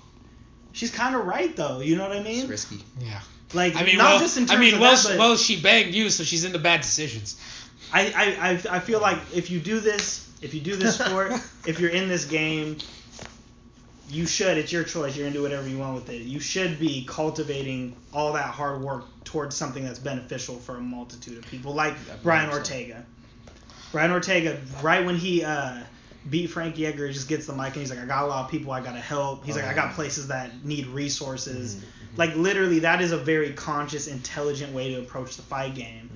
she's kind of right though. You know what I mean? It's mean? risky. Yeah. Like, I mean, not well, just in I terms mean, of well, that, but well, she banged you, so she's into bad decisions. I, I, I, I feel like if you do this, if you do this sport, if you're in this game, you should. It's your choice. You're gonna do whatever you want with it. You should be cultivating all that hard work towards something that's beneficial for a multitude of people, like Brian Ortega. Brian Ortega, right when he uh, beat Frankie Edgar, he just gets the mic and he's like, "I got a lot of people I gotta help." He's Oh, like, "I got places that need resources." Mhm, mhm. Like literally, that is a very conscious, intelligent way to approach the fight game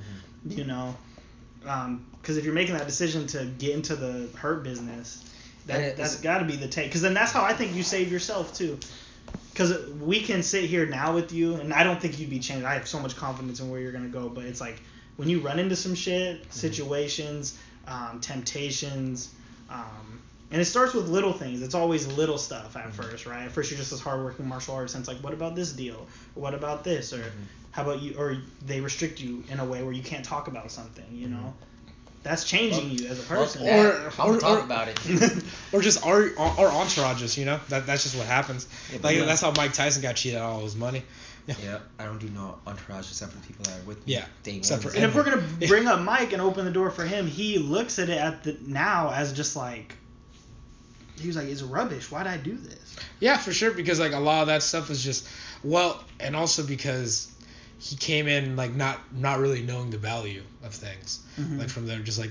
Mhm. you know because if you're making that decision to get into the hurt business that, that's got to be the take because then that's how i think you save yourself too because we can sit here now with you and i don't think you'd be changed i have so much confidence in where you're going to go but it's like when you run into some shit situations um, temptations um, and it starts with little things. It's always little stuff at mm-hmm. first, right? At first, you're just this hardworking martial artist, and it's like, what about this deal? Or what about this? Or mm-hmm. how about you? Or they restrict you in a way where you can't talk about something. You mm-hmm. know, that's changing you as a person. Well, Or- I'm gonna or- talk or- about it. Or just our or entourages, you know. That that's just what happens. Yeah, Like yeah. that's how Mike Tyson got cheated out of all his money. Yeah, I don't do no entourage except for the people that are with me. Yeah, day except one. for And if we're gonna bring up Mike and open the door for him, he looks at it at the now as just like he was like, "It's rubbish. Why'd I do this?" Yeah, for sure. Because like a lot of that stuff is just well, and also because he came in like not not really knowing the value of things. Mhm. Like from there, just like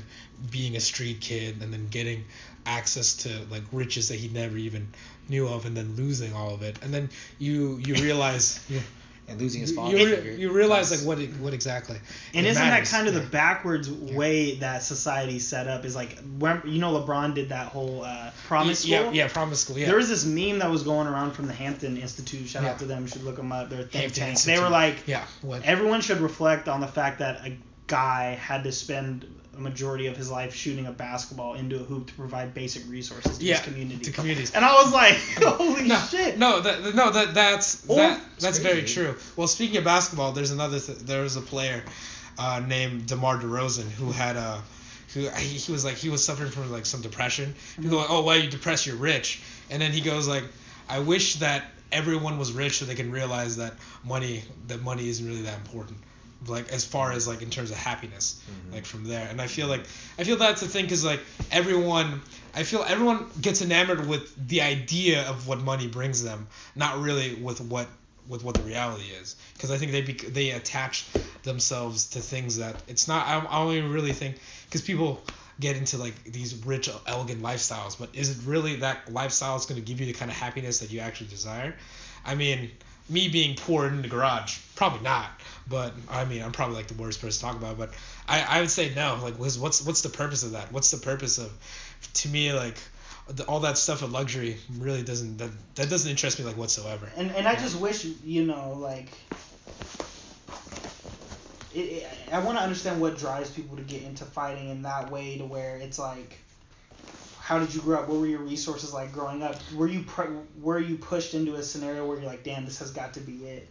being a street kid and then getting access to like riches that he never even knew of, and then losing all of it, and then you you realize. yeah. And losing his you, father. you, figure. you realize like what it, what exactly. And isn't matters. that kind of Yeah. the backwards way that society set up? Is like when you know LeBron did that whole uh, promise Yeah, school. yeah, yeah, promise school. Yeah. There was this meme that was going around from the Hampton Institute. Shout Yeah. out to them. You should look them up. They're think Hampton tank. Institute. They were like, yeah. What? everyone should reflect on the fact that a guy had to spend a majority of his life shooting a basketball into a hoop to provide basic resources to yeah. his community. To communities. and I was like, holy no, shit. No, that, no, that that's Or- that, that's It's very true. Well, speaking of basketball, there's another th- there was a player uh, named DeMar DeRozan who had a who he, he was like he was suffering from like some depression. People are like, oh, why are you depressed? You're rich. And then he goes like, I wish that everyone was rich so they can realize that money that money isn't really that important. Like as far as like in terms of happiness, mm-hmm. like from there. And I feel like I feel that's the thing because like everyone I feel everyone gets enamored with the idea of what money brings them, not really with what with what the reality is. Because I think they bec- they attach themselves to things that it's not. I, I don't even really think because people get into like these rich, elegant lifestyles, but is it really that lifestyle is going to give you the kind of happiness that you actually desire? I mean, me being poor in the garage, probably not. But I mean, I'm probably like the worst person to talk about. But I, I would say no. Like, what's what's the purpose of that? What's the purpose of? To me, like all that stuff of luxury really doesn't that, that doesn't interest me like whatsoever. And and I just wish you know like. It, it, I want to understand what drives people to get into fighting in that way to where it's like, how did you grow up? What were your resources like growing up? Were you were you pushed into a scenario where you're like, damn, this has got to be it?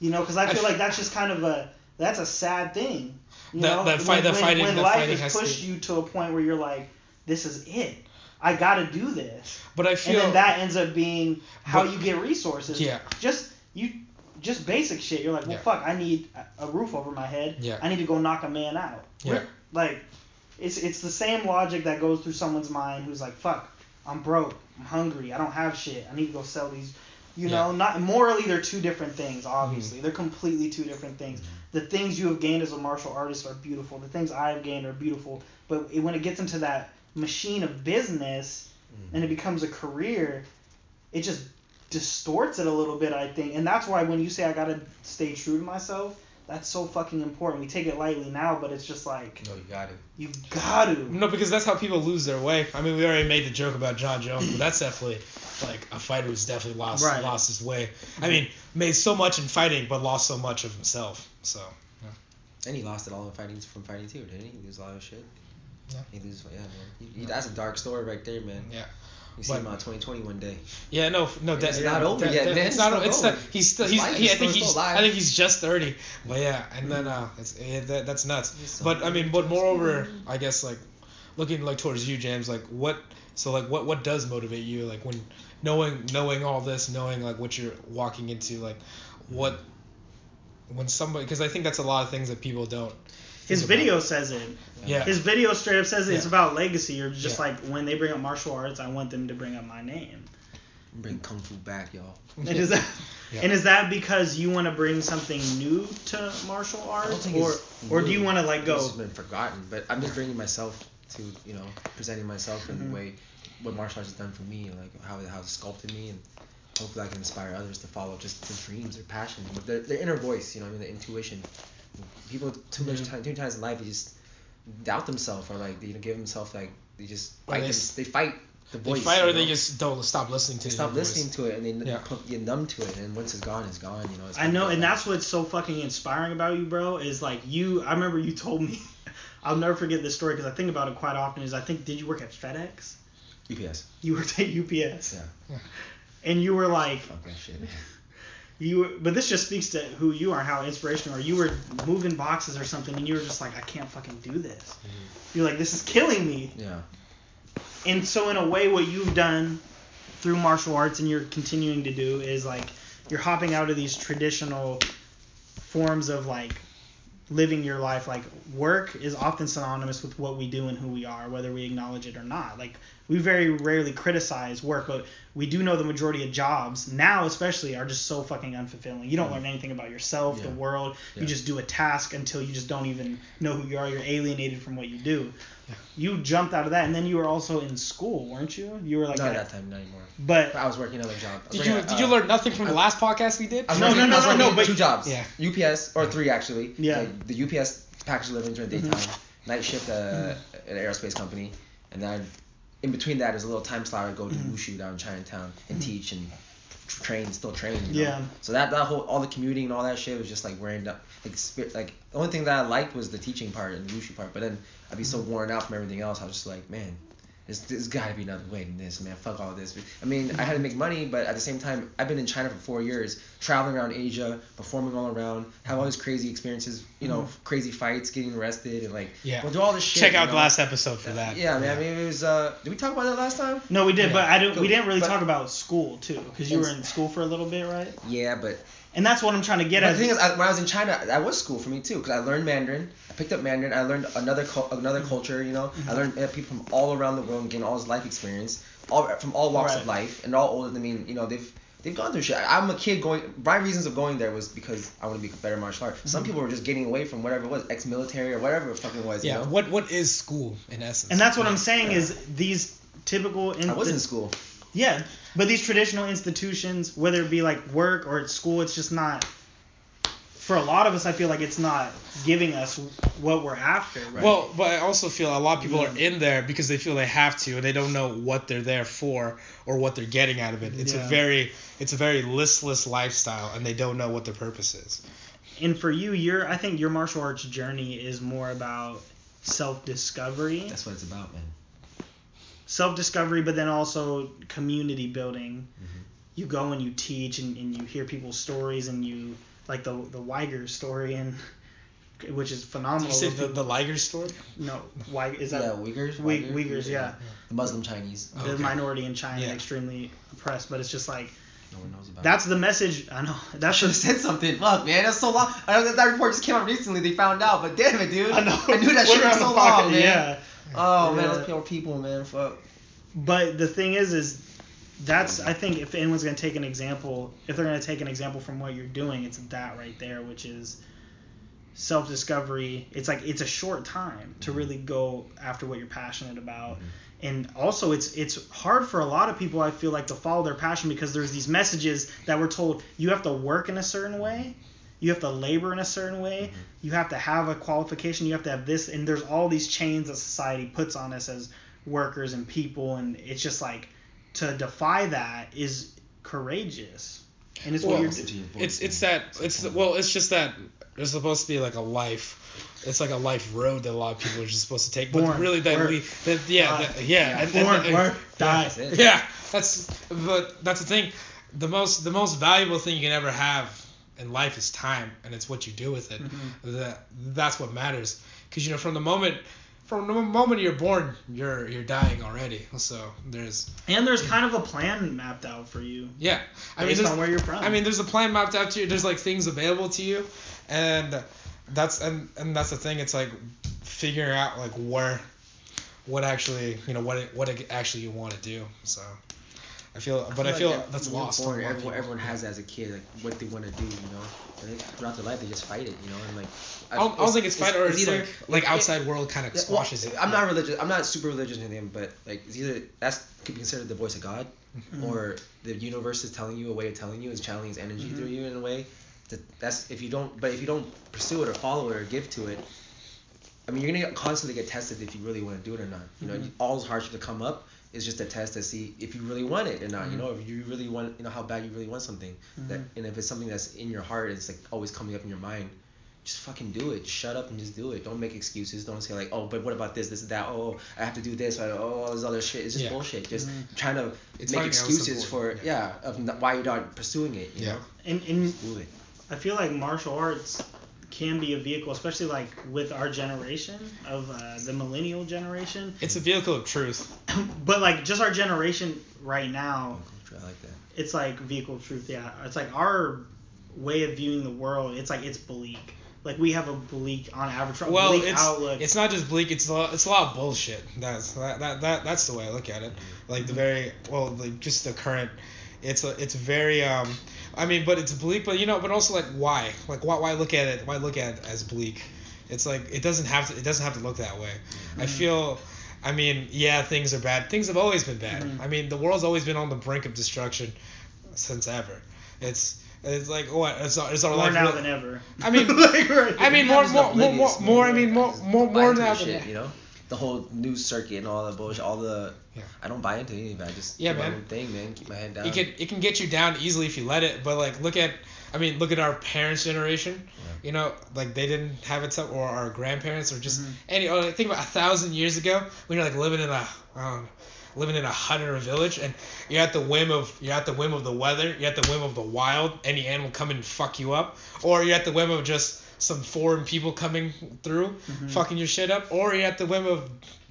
You know, because I I feel f- like that's just kind of a that's a sad thing. You That- know, that fight- when, that fighting- when that life fighting has has to pushed you to a point where you're like, this is it. I got to do this But I feel and then that ends up being how But- you get resources. Yeah. Just you, just basic shit. You're like, well, Yeah. fuck, I need a- a roof over my head. Yeah. I need to go knock a man out. Yeah. Like, it's it's the same logic that goes through someone's mind who's like, fuck, I'm broke, I'm hungry, I don't have shit, I need to go sell these. You know, not morally they're two different things. Mm-hmm. Obviously, they're completely two different things. The things you have gained as a martial artist are beautiful. The things I have gained are beautiful. But it, when it gets into that machine of business and it becomes a career, it just distorts it a little bit, I think. And that's why when you say I gotta stay true to myself, that's so fucking important. We take it lightly now, but it's just like No, you got it. you got to. No, because that's how people lose their way. I mean, we already made the joke about Jon Jones, but that's definitely like a fighter who's definitely lost Right. lost his way. I mean, made so much in fighting, but lost so much of himself. So And he lost it all in fighting from fighting too, didn't he? He lose a lot of shit. Yeah. He loses. Yeah, man. He, he, that's a dark story right there, man. Yeah. You see But- him on 2020 one day. yeah, no, no, It's not over that- yet, that- man. It's not. It's over. not, he's still. He's. He, I think he's. alive. I think he's just thirty. But yeah, and then uh, it's, yeah, that, that's nuts. He's But I mean, but so moreover, I guess like looking like towards you, James. Like what? So like what? What does motivate you? Like when knowing knowing all this, knowing like what you're walking into, like what when somebody because I think that's a lot of things that people don't. His think about. video says it. Yeah. His video straight up says it's Yeah. about legacy, or just Yeah. like when they bring up martial arts, I want them to bring up my name. Bring kung fu back, y'all. And is that Yeah. and is that because you want to bring something new to martial arts, think or it's or do you want to like It's go? just been forgotten, but I'm just bringing myself to you know presenting myself in Mhm. the way what martial arts has done for me, like how how it's sculpted me, and hopefully I can inspire others to follow just their dreams, their passion, their, their inner voice, you know, I mean, the intuition. People too much time, too many times in life, they just doubt themselves or like they give themselves like they just fight. they them- they fight the voice. They fight you or they just don't stop listening to They the stop voice. listening to it and they Yeah. put, get numb to it, and once it's gone, it's gone. You know. It's I know, and that's what's so fucking inspiring about you, bro. Is like you. I remember you told me. I'll never forget this story because I think about it quite often. Is I think did you work at FedEx? UPS. You worked at UPS. Yeah. Yeah. And you were like, Fuck that shit. you. Were, but this just speaks to who you are, how inspirational. Or you were moving boxes or something, and you were just like, I can't fucking do this. Mm-hmm. You're like, this is killing me. Yeah. And so in a way, what you've done through martial arts and you're continuing to do is like you're hopping out of these traditional forms of like living your life like work is often synonymous with what we do and who we are whether we acknowledge it or not like we very rarely criticize work, but we do know the majority of jobs now, especially, are just so fucking unfulfilling. You don't learn anything about yourself, the world. Yeah. You just do a task until you just don't even know who you are. You're alienated from what you do. You jumped out of that, and then you were also in school, weren't you? You were like, not at- at that time, not anymore. but I was working another job. Did you at, did you uh, learn nothing from the last podcast we did? I was No, working- no, no, I was no, no, but- two jobs. Yeah. UPS or three actually. Yeah. Like, the UPS package delivery during daytime, night shift uh, at an aerospace company, and then in between that, there's a little time slot. I go to Mhm. Wushu down in Chinatown and Mhm. teach and train, still train. You know? Yeah. So that that whole all the commuting and all that shit was just like wearing up. Like spirit, like the only thing that I liked was the teaching part and the Wushu part. But then I'd be so Mm-hmm. worn out from everything else. I was just like, man. There's, there's got to be another way than this, man. Fuck all this. I mean, I had to make money, but at the same time, I've been in China for four years, traveling around Asia, performing all around, have all these crazy experiences, you know, Mhm. crazy fights, getting arrested, and like, Yeah. we'll do all this shit. Check out know? the last episode for that. Yeah, man. I mean, it was. Uh, did we talk about that last time? no, we did, Yeah. but I don't. We didn't really But- talk about school too, because you were in school for a little bit, right? Yeah, but And that's what I'm trying to get But at. the thing is, I, when I was in China, that was school for me too, because I learned Mandarin. I picked up Mandarin. I learned another cul- another Mm-hmm. culture. You know, I learned uh, people from all around the world and gained all this life experience, all from all walks of life, and all older than me. You know, they've they've gone through shit. I, I'm a kid going. My reasons of going there was because I want to be a better martial artist. Some Mhm. people were just getting away from whatever it was, ex-military or whatever it fucking was. Yeah. You know? What what is school in essence? and that's what I'm saying Yeah. is these typical. In, I was in school. Yeah, but these traditional institutions, whether it be like work or at school, it's just not. For a lot of us, I feel like it's not giving us what we're after. Right. Well, but I also feel a lot of people are in there because they feel they have to, and they don't know what they're there for or what they're getting out of it. It's a very it's a very listless lifestyle, and they don't know what their purpose is. And for you, your I think your martial arts journey is more about self discovery, That's what it's about, man. Self discovery, but then also community building. Mhm. You go and you teach, and, and you hear people's stories, and you like the the Uyghur story, and which is Did phenomenal. you say the, the Liger story? no, Uyghur is that yeah, Uyghurs. Uy- Uyghurs, yeah. The Muslim Chinese. the Okay. minority in China Yeah. extremely oppressed, but it's just like No one knows about. that's the message. I know That should have said something. Fuck, man, that's so long. I know that, that report just came out recently. They found out, but damn it, dude. I know. I knew that We're shit for on so long, man. Yeah, Oh man, those poor people, man. Fuck. but the thing is, is that's I think if anyone's gonna take an example, if they're gonna take an example from what you're doing, it's that right there, which is self discovery. It's like it's a short time to mm-hmm. really go after what you're passionate about. Mm-hmm. And also, it's it's hard for a lot of people. I feel like to follow their passion because there's these messages that we're told you have to work in a certain way, you have to labor in a certain way, mm-hmm. you have to have a qualification, you have to have this, and there's all these chains that society puts on us as workers and people, and it's just like to defy that is courageous, and it's what Well, you're. Listen to your voice, It's it's that it's well it's just that there's supposed to be like a life. It's like a life road that a lot of people are just supposed to take, but Born, really that, work, we, that yeah die. that- yeah, and, Born, and, and, work, die. That's yeah that's but that's the thing the most the most valuable thing you can ever have in life is time and it's what you do with it Mhm. that that's what matters because you know from the moment from the moment you're born you're you're dying already so there's And there's kind of a plan mapped out for you yeah i mean on where you're from. I mean, there's a plan mapped out to you. There's like things available to you, and that's and and that's the thing. It's like figuring out like where, what actually you know what it, what it actually you want to do. So, I feel, but I feel, like that's when you're lost. born, a lot everyone, everyone has as a kid, like what they want to do, you know. And throughout their life, they just fight it, you know. And like, I don't, I don't think it's fight or it's, either like like it- outside world kind of Yeah, well, squashes it. I'm not religious. I'm not super religious in him, but like it's either that's could be considered the voice of God, Mhm. or the universe is telling you a way of telling you, is channeling its energy Mhm. through you in a way. That that's if you don't, but if you don't pursue it or follow it or give to it, I mean, you're gonna constantly get tested if you really want to do it or not. You know, Mhm. all those hardships that come up is just a test to see if you really want it or not. You Mhm. know, if you really want, you know, how bad you really want something. That, Mhm. and if it's something that's in your heart, it's like always coming up in your mind. Just fucking do it. Shut up and just do it. Don't make excuses. Don't say like, oh, but what about this, this, and that? Oh, I have to do this. Or, oh, all this other shit. It's just Yeah. bullshit. Just Mhm. trying to It's make excuses simple, for yeah, of not, why you're not pursuing it. You Yeah. know, and and Just do it. I feel like martial arts can be a vehicle, especially like with our generation of uh, the millennial generation. It's a vehicle of truth. but like just our generation right now, I like that. it's like vehicle of truth. Yeah, it's like our way of viewing the world. It's like it's bleak. like we have a bleak on average well, bleak it's outlook. it's not just bleak. It's a lot, it's a lot of bullshit. That's that, that, that that's the way I look at it. Like the very well, like just the current. It's a, it's very um. I mean, but it's bleak. But you know, but also like why? Like why why look at it? Why look at it as bleak? It's like it doesn't have to. It doesn't have to look that way. I Mhm. feel. I mean, yeah, things are bad. Things have always been bad. Mhm. I mean, the world's always been on the brink of destruction since ever. It's it's like what? It's our, it's our more life. now real- than ever. I mean- Like, right. I mean, I'm more, more, more, more, more. I mean, more, more, more now than shit, you know, the whole news circuit and all the bullshit, all the. Yeah. I don't buy into any of it. I just Yeah, man. own thing, man. Keep my head down. It can it can get you down easily if you let it. But like, look at, I mean, look at our parents' generation. You know, like they didn't have it tough, or our grandparents, or just Mhm. any. Or like, think about a thousand years ago when you're like living in a. Um, living in a hut or a village and you're at the whim of you're at the whim of the weather you're at the whim of the wild any animal come and fuck you up or you're at the whim of just some foreign people coming through Mhm. fucking your shit up or you're at the whim of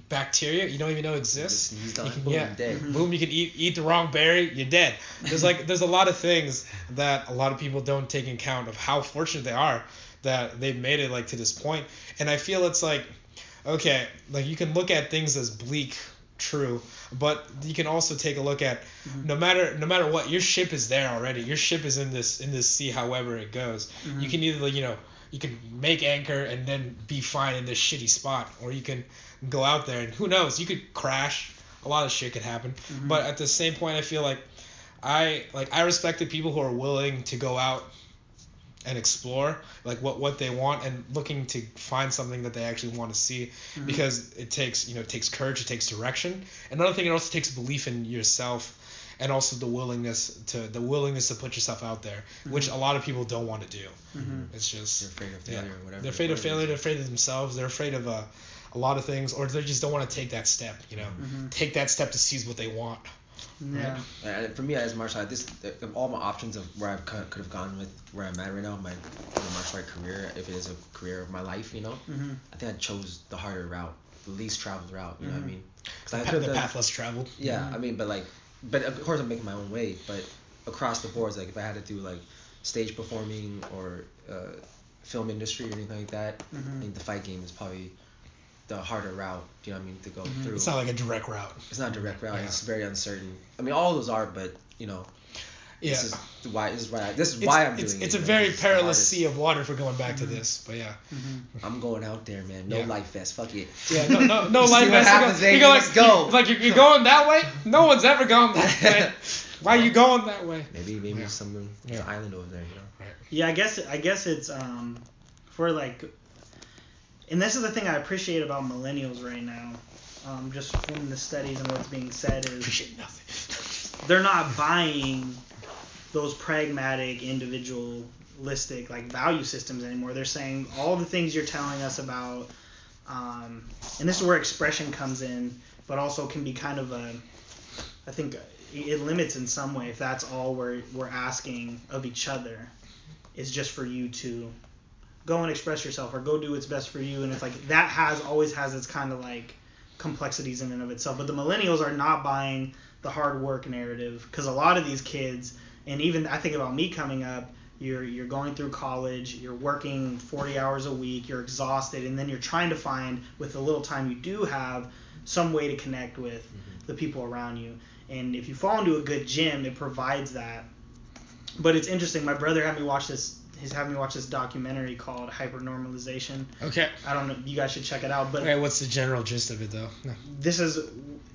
bacteria you don't even know exists You can- boom, yeah. dead. Mhm. boom you can eat eat the wrong berry you're dead there's like there's a lot of things that a lot of people don't take in account of how fortunate they are that they've made it like to this point. point and i feel it's like okay like you can look at things as bleak true but you can also take a look at Mhm. no matter no matter what your ship is there already your ship is in this in this sea however it goes Mhm. you can either you know you can make anchor and then be fine in this shitty spot or you can go out there and who knows you could crash a lot of shit could happen Mhm. but at the same point i feel like i like i respect the people who are willing to go out and explore like what what they want and looking to find something that they actually want to see Mhm. because it takes you know it takes courage it takes direction another thing it also takes belief in yourself and also the willingness to the willingness to put yourself out there which Mhm. a lot of people don't want to do Mhm. it's just They're afraid of Yeah. failure or whatever. they're afraid of failure they're afraid of themselves they're afraid of uh, a lot of things or they just don't want to take that step you know Mhm. take that step to seize what they want Yeah. And for me as a martial artist, this of all my options of where I could, could have gone with where I'm at right now, my, my martial art career, if it is a career of my life, you know, Mhm. I think I chose the harder route, the least traveled route. You know what. I mean? Because the, I pa- could the have path less traveled Yeah, Mhm. I mean, but like, but of course I'm making my own way. But across the boards, like if I had to do like stage performing or uh, film industry or anything like that, I Mhm. think the fight game is probably the harder route. You know what I mean? To go Mhm. through. it's not like a direct route It's not a direct route. Yeah. It's very uncertain. I mean, all those are, but you know, yeah this is why this is why I, this is it's, why I'm it's, doing it's it. a you know, very it's perilous sea of water for going back to Mhm. this but yeah Mhm. I'm going out there, man. No Yeah. life vest. Fuck it. Yeah, no, no, no life vest. You go- happens, you go like, Let's go. you- like you're, you're going that way. No one's ever gone that way. Why are you going that way? Maybe maybe Yeah. someone there's an Yeah. island over there. You know. Yeah, I guess I guess it's um for like and this is the thing I appreciate about millennials right now. Um, just from the studies and what's being said is Appreciate nothing. they're not buying those pragmatic individualistic like value systems anymore. They're saying all the things you're telling us about um, and this is where expression comes in but also can be kind of a i think it- it limits in some way if that's all we're, we're asking of each other is just for you to go and express yourself or go do what's best for you. And it's like that has always has its kind of like complexities in and of itself. But the millennials are not buying the hard work narrative because a lot of these kids and even I think about me coming up you're you're going through college you're working 40 hours a week you're exhausted and then you're trying to find with the little time you do have some way to connect with mm-hmm. the people around you. And if you fall into a good gym it provides that. But it's interesting my brother had me watch this he's having me watch this documentary called HyperNormalisation Okay. i don't know you guys should check it out but Okay. What's the general gist of it though? No. this is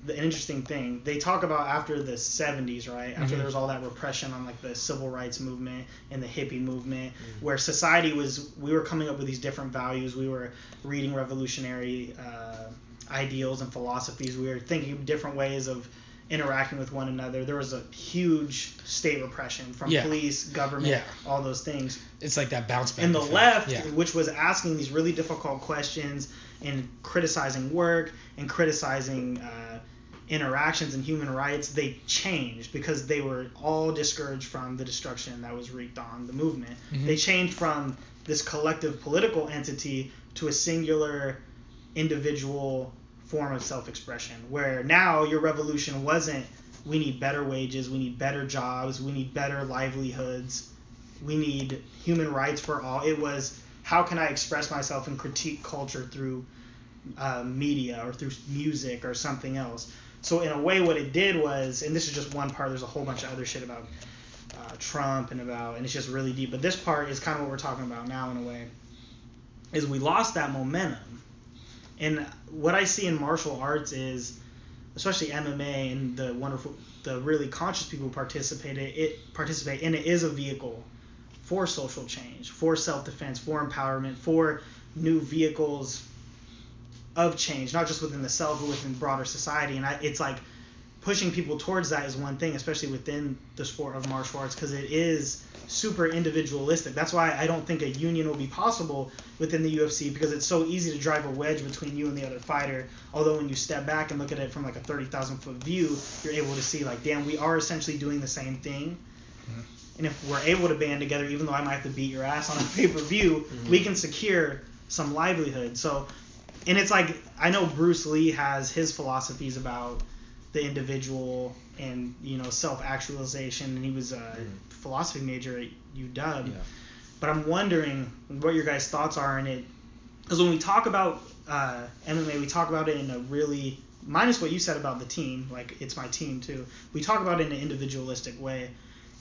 the interesting thing. They talk about after the 70s, right? After Mhm. there was all that repression on like the civil rights movement and the hippie movement, Mhm. where society was, we were coming up with these different values. We were reading revolutionary uh, ideals and philosophies. We were thinking different ways of interacting with one another. There was a huge state repression from Yeah. police, government, Yeah. all those things It's like that bounce back. and the effect. left, Yeah. which was asking these really difficult questions and criticizing work and criticizing uh, interactions and human rights, they changed because they were all discouraged from the destruction that was wreaked on the movement. Mhm. They changed from this collective political entity to a singular individual form of self-expression where now your revolution wasn't we need better wages we need better jobs we need better livelihoods we need human rights for all it was how can I express myself and critique culture through uh, media or through music or something else. So in a way, what it did was, and this is just one part. There's a whole bunch of other shit about uh, Trump and about, and it's just really deep. But this part is kind of what we're talking about now in a way. Is we lost that momentum, and what I see in martial arts is, especially MMA and the wonderful, the really conscious people who participate it participate in it is a vehicle for social change, for self-defense, for empowerment, for new vehicles of change, not just within the self, but within broader society. And I, it's like pushing people towards that is one thing, especially within the sport of martial arts, because it is super individualistic. That's why I don't think a union will be possible within the UFC because it's so easy to drive a wedge between you and the other fighter. Although when you step back and look at it from like a 30,000 foot view, you're able to see like, damn, we are essentially doing the same thing. Mm-hmm. And if we're able to band together, even though I might have to beat your ass on a pay per view, mm-hmm. we can secure some livelihood. So and it's like I know Bruce Lee has his philosophies about the individual and you know self actualization, and he was a mm-hmm. philosophy major at UW. Yeah. But I'm wondering what your guys' thoughts are in it, because when we talk about uh, MMA, we talk about it in a really minus what you said about the team, like it's my team too. We talk about it in an individualistic way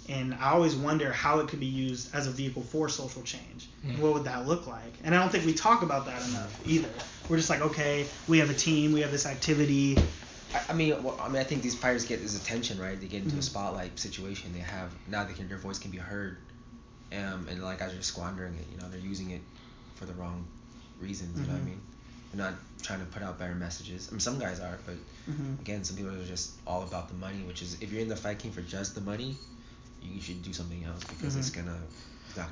and I always wonder how it could be used as a vehicle for social change. Mm. What would that look like? And I don't think we talk about that enough either. We're just like, okay, we have a team, we have this activity. I, I mean, well, I mean, I think these fighters get this attention, right? They get into mm-hmm. a spotlight situation. They have now they can their voice can be heard, um, and like guys are squandering it. You know, they're using it for the wrong reasons. You mm-hmm. know what I mm-hmm. mean? They're not trying to put out better messages. I mean, some guys are, but mm-hmm. again, some people are just all about the money. Which is, if you're in the fight king for just the money, you should do something else because mm-hmm. it's gonna.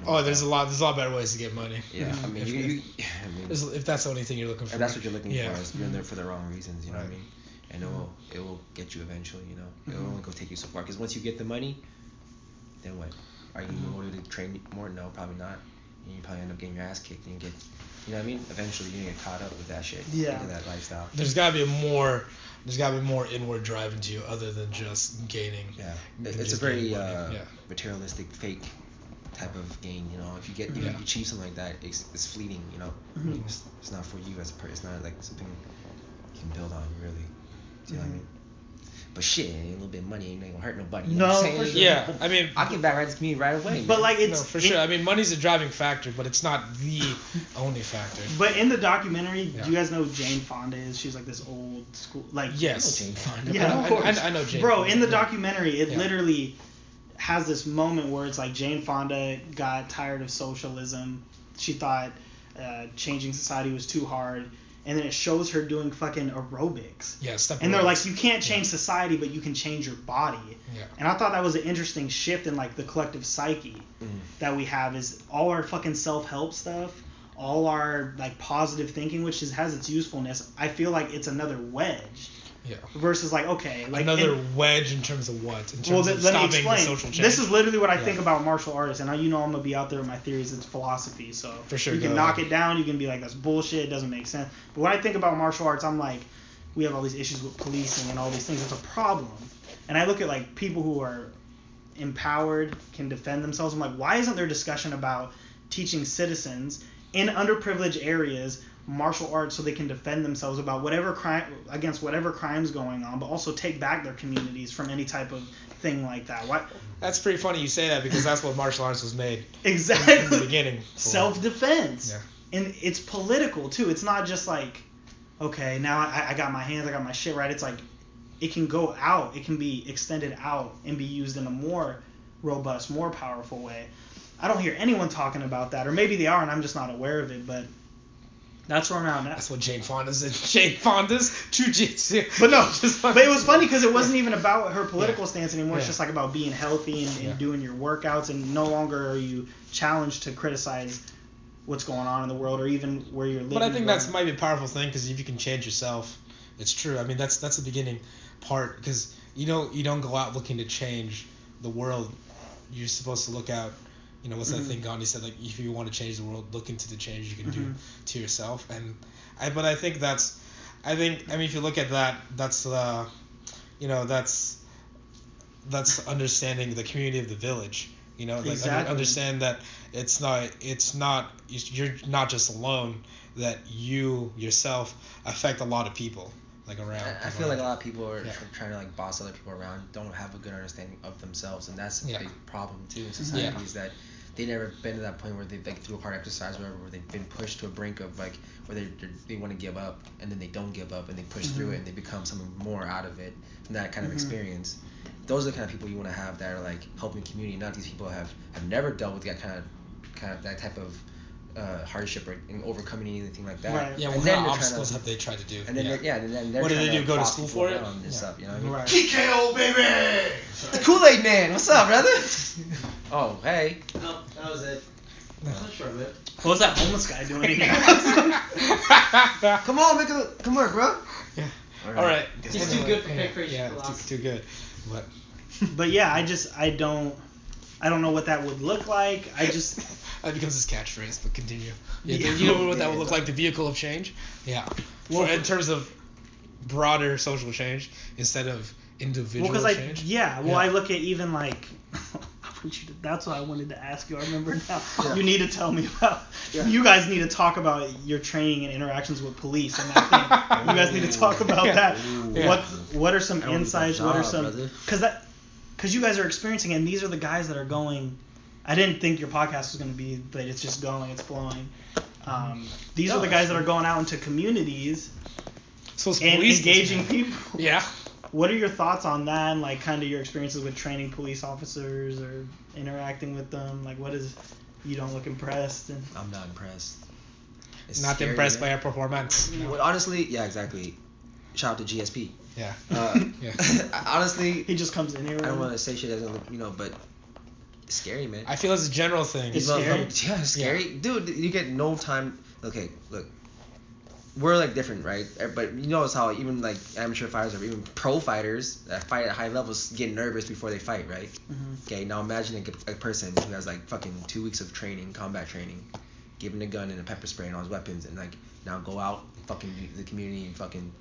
oh, there's a lot. There's a lot better ways to get money. Yeah, I mean, if, you, you, I mean, if that's the only thing you're looking for. If that's what you're looking yeah. for, is you're in there for the wrong reasons. You know right. what I mean? And it will it will get you eventually. You know, mm-hmm. it will only go take you so far. Because once you get the money, then what? Are you mm-hmm. motivated to train more? No, probably not. And you probably end up getting your ass kicked and get. You know what I mean? Eventually, you're gonna get caught up with that shit. Yeah. Into that lifestyle. There's gotta be more there's got to be more inward drive into you other than just gaining. Yeah, it's a very uh, yeah. materialistic, fake type of gain. You know, if you get if yeah. you achieve something like that, it's, it's fleeting. You know, mm-hmm. it's, it's not for you as a person. It's not like something you can build on really. Do you mm-hmm. know what I mean? But shit, a little bit of money ain't gonna hurt nobody. You no, know for sure. Yeah, I mean, I can back right to me right away. But man. like it's no, for it, sure. I mean, money's a driving factor, but it's not the only factor. But in the documentary, yeah. do you guys know who Jane Fonda is? She's like this old school, like yes, Jane Fonda. Yeah, of course. I, I, know Jane. Bro, Fonda, in the documentary, it yeah. literally has this moment where it's like Jane Fonda got tired of socialism. She thought uh, changing society was too hard and then it shows her doing fucking aerobics. Yeah, step And they're like, you can't change yeah. society, but you can change your body. Yeah. And I thought that was an interesting shift in like the collective psyche mm. that we have is all our fucking self help stuff, all our like positive thinking, which is, has its usefulness. I feel like it's another wedge yeah. Versus like okay, like another wedge in terms of what? In terms well, of let stopping me explain. social change. This is literally what I yeah. think about martial artists, and I, you know I'm gonna be out there with my theories. and philosophy, so for sure, you can knock ahead. it down. You can be like that's bullshit. It doesn't make sense. But when I think about martial arts, I'm like, we have all these issues with policing and all these things. It's a problem. And I look at like people who are empowered, can defend themselves. I'm like, why isn't there discussion about teaching citizens in underprivileged areas martial arts so they can defend themselves about whatever crime against whatever crimes going on, but also take back their communities from any type of thing like that. What? That's pretty funny you say that because that's what martial arts was made. Exactly. In, the beginning. Self defense. Yeah. And it's political too. It's not just like, okay, now I, I got my hands, I got my shit right. It's like, it can go out. It can be extended out and be used in a more robust, more powerful way. I don't hear anyone talking about that, or maybe they are, and I'm just not aware of it. But that's where I'm at. That's what Jane Fonda's in. Jane Fonda's jujitsu. But no, just but it was funny because it wasn't even about her political yeah. stance anymore. It's just like about being healthy and, and yeah. doing your workouts, and no longer are you challenged to criticize what's going on in the world or even where you're living. But I think that's might be a powerful thing because if you can change yourself, it's true. I mean, that's that's the beginning part because you know you don't go out looking to change the world. You're supposed to look out you know, what's mm-hmm. that thing Gandhi said? Like, if you want to change the world, look into the change you can mm-hmm. do to yourself. And I, but I think that's, I think, I mean, if you look at that, that's, uh, you know, that's, that's understanding the community of the village. You know, like Exactly. understand that it's not it's not you're not just alone. That you yourself affect a lot of people like around. I, I feel like a lot of people are Yeah. tr- trying to like boss other people around, don't have a good understanding of themselves, and that's a Yeah. big problem too in society. Is that they never been to that point where they've like through a hard exercise, or whatever, where they've been pushed to a brink of like where they they they want to give up, and then they don't give up, and they push through Mhm. it, and they become something more out of it from that kind of Mhm. experience. Those are the kind of people you want to have that are like helping community. Not these people have have never dealt with that kind of kind of that type of uh, hardship or in overcoming anything like that. Right. Yeah, And what then kind of they're obstacles to- have they tried to do? And then yeah. they're, yeah, and then they're What did trying they do, go to school for it? around and Yeah. stuff. You know what I mean? Right. TKO baby. The Kool Aid Man, what's up, brother? oh, hey. No, that was it. That was short lived. What was that homeless guy doing here? Come on, make a come on, bro. Yeah. All right. He's too good for yeah, fake Yeah, philosophy. too, too good. But but yeah, I just I don't I don't know what that would look like. I just that becomes his catchphrase. But continue. Yeah, Yeah. You know what that Yeah. would look like? The vehicle of change. Yeah. Well, For- in terms of broader social change instead of individual well individual because I change. yeah well Yeah. I look at even like I want you to, that's what I wanted to ask you. I remember now. Yeah. You need to tell me about. Yeah. You guys need to talk about your training and interactions with police and that thing. you guys need to talk about Yeah. that. Ooh. What What are some I wanna do that insights? what are some because that because you guys are experiencing it. and these are the guys that are going. I didn't think your podcast was going to be, but it's just going. It's flowing. Um, these No, are the that's guys that are going out into communities So it's and engaging people. Yeah. What are your thoughts on that and like kind of your experiences with training police officers or interacting with them? Like what is you don't look impressed and I'm not impressed. It's Not scary, impressed by man. our performance. No. Well, honestly, yeah, exactly. Shout out to GSP. Yeah. Uh, Yeah. honestly, he just comes in here. I don't want to say shit that doesn't look, you know, but it's scary, man. I feel it's a general thing. It's You know, scary. Yeah, it's scary, dude. You get no time. Okay, look, we're like different, right? Eh, But you notice how even like amateur fighters or even pro fighters that fight at high levels get nervous before they fight, right? Mhm. Okay, now imagine a, a person who has like fucking two weeks of training, combat training, given a gun and a pepper spray and all his weapons, and like now go out, fucking the community and fucking.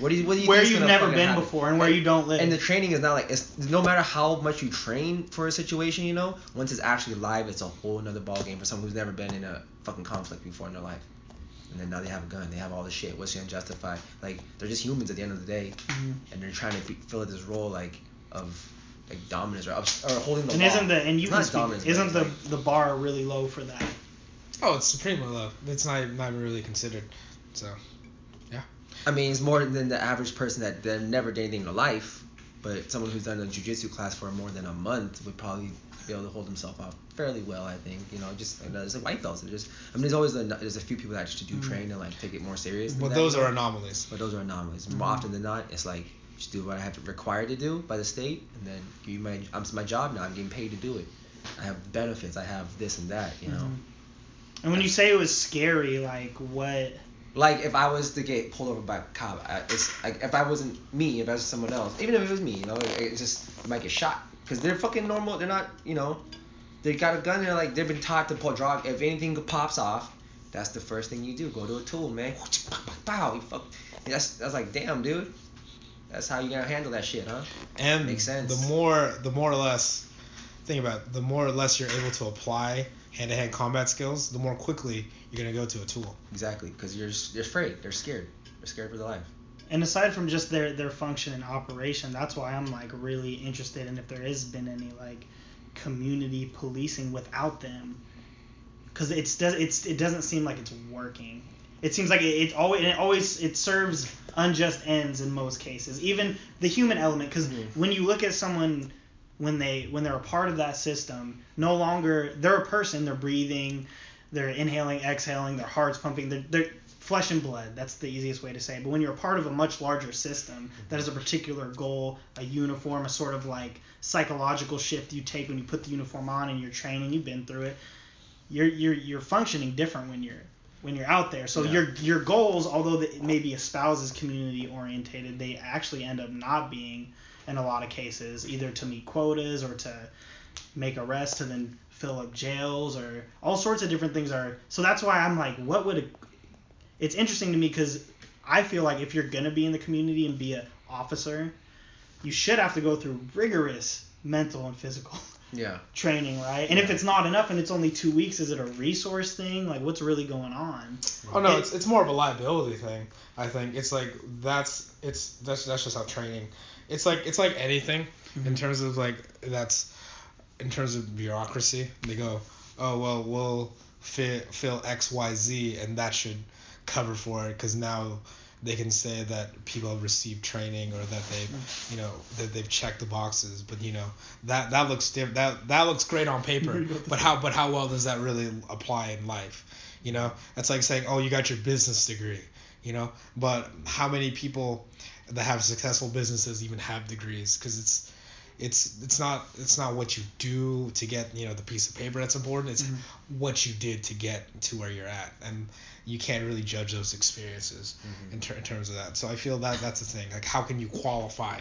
What do you what do you Where you've never been happen? before and where you don't live. And the training is not like it's no matter how much you train for a situation, you know, once it's actually live, it's a whole another ball game for someone who's never been in a fucking conflict before in their life. And then now they have a gun, they have all this shit. What's gonna justify? Like they're just humans at the end of the day, Mhm. and they're trying to be, fill this role like of like dominance or, of, or holding the And law. isn't the and you It's can speak, dominance, isn't the like- the bar really low for that? Oh, it's supremely low. It's not not really considered. So I mean, it's more than the average person that, that never did anything in their life, but someone who's done a jujitsu class for more than a month would probably be able to hold himself off fairly well. I think, you know, just you know, there's like white belts. There's, I mean, there's always a, there's a few people that just do Mhm. train and like take it more serious. than but those you know? are anomalies. But those are anomalies. Mhm. More often than not, it's like just do what I have to required to do by the state, and then give you my I'm it's my job now. I'm getting paid to do it. I have benefits. I have this and that. You know. Mhm. And when you say it was scary, like what? Like if I was to get pulled over by a cop, I, it's like if I wasn't me, if I was someone else, even if it was me, you know, it, it's just might get shot because they're fucking normal. They're not, you know, they got a gun. They're like they've been taught to pull draw. If anything pops off, that's the first thing you do. Go to a tool, man. Pow, you fuck. That's that's like damn, dude. That's how you gonna handle that shit, huh? And Makes sense. the more the more or less think about it, the more or less you're able to apply hand to hand combat skills, the more quickly you're gonna go to a tool. Exactly, because you're you're afraid. They're scared. They're scared for their life. And aside from just their their function and operation, that's why I'm like really interested in if there has been any like community policing without them, because it's does it's it doesn't seem like it's working. It seems like it, it always it always it serves unjust ends in most cases. Even the human element, because Mhm. when you look at someone when they when they're a part of that system, no longer they're a person. They're breathing, they're inhaling, exhaling, their heart's pumping. They're, they're flesh and blood. That's the easiest way to say. it. But when you're a part of a much larger system that has a particular goal, a uniform, a sort of like psychological shift you take when you put the uniform on and you're training, you've been through it. You're you're you're functioning different when you're when you're out there. So Yeah. your your goals, although they may be espoused as community orientated, they actually end up not being in a lot of cases, either to meet quotas or to make arrests to then fill up jails or all sorts of different things are. So that's why I'm like, what would a, it's interesting to me because I feel like if you're gonna be in the community and be an officer, you should have to go through rigorous mental and physical Yeah. training, right? And if it's not enough and it's only two weeks, is it a resource thing? Like, what's really going on? Oh no, It- it's, it's more of a liability thing. I think it's like that's it's that's that's just how training. It's like it's like anything in Mhm. terms of like that's in terms of bureaucracy. They go, oh well, we'll fi- fill X Y Z and that should cover for it because now they can say that people have received training or that they you know that they've checked the boxes but you know that that looks diff- that that looks great on paper but how but how well does that really apply in life you know that's like saying oh you got your business degree you know but how many people that have successful businesses even have degrees because it's it's it's not it's not what you do to get you know the piece of paper that's important. It's Mhm. what you did to get to where you're at and you can't really judge those experiences Mhm. in, ter- in terms of that. So i feel that that's the thing. Like how can you qualify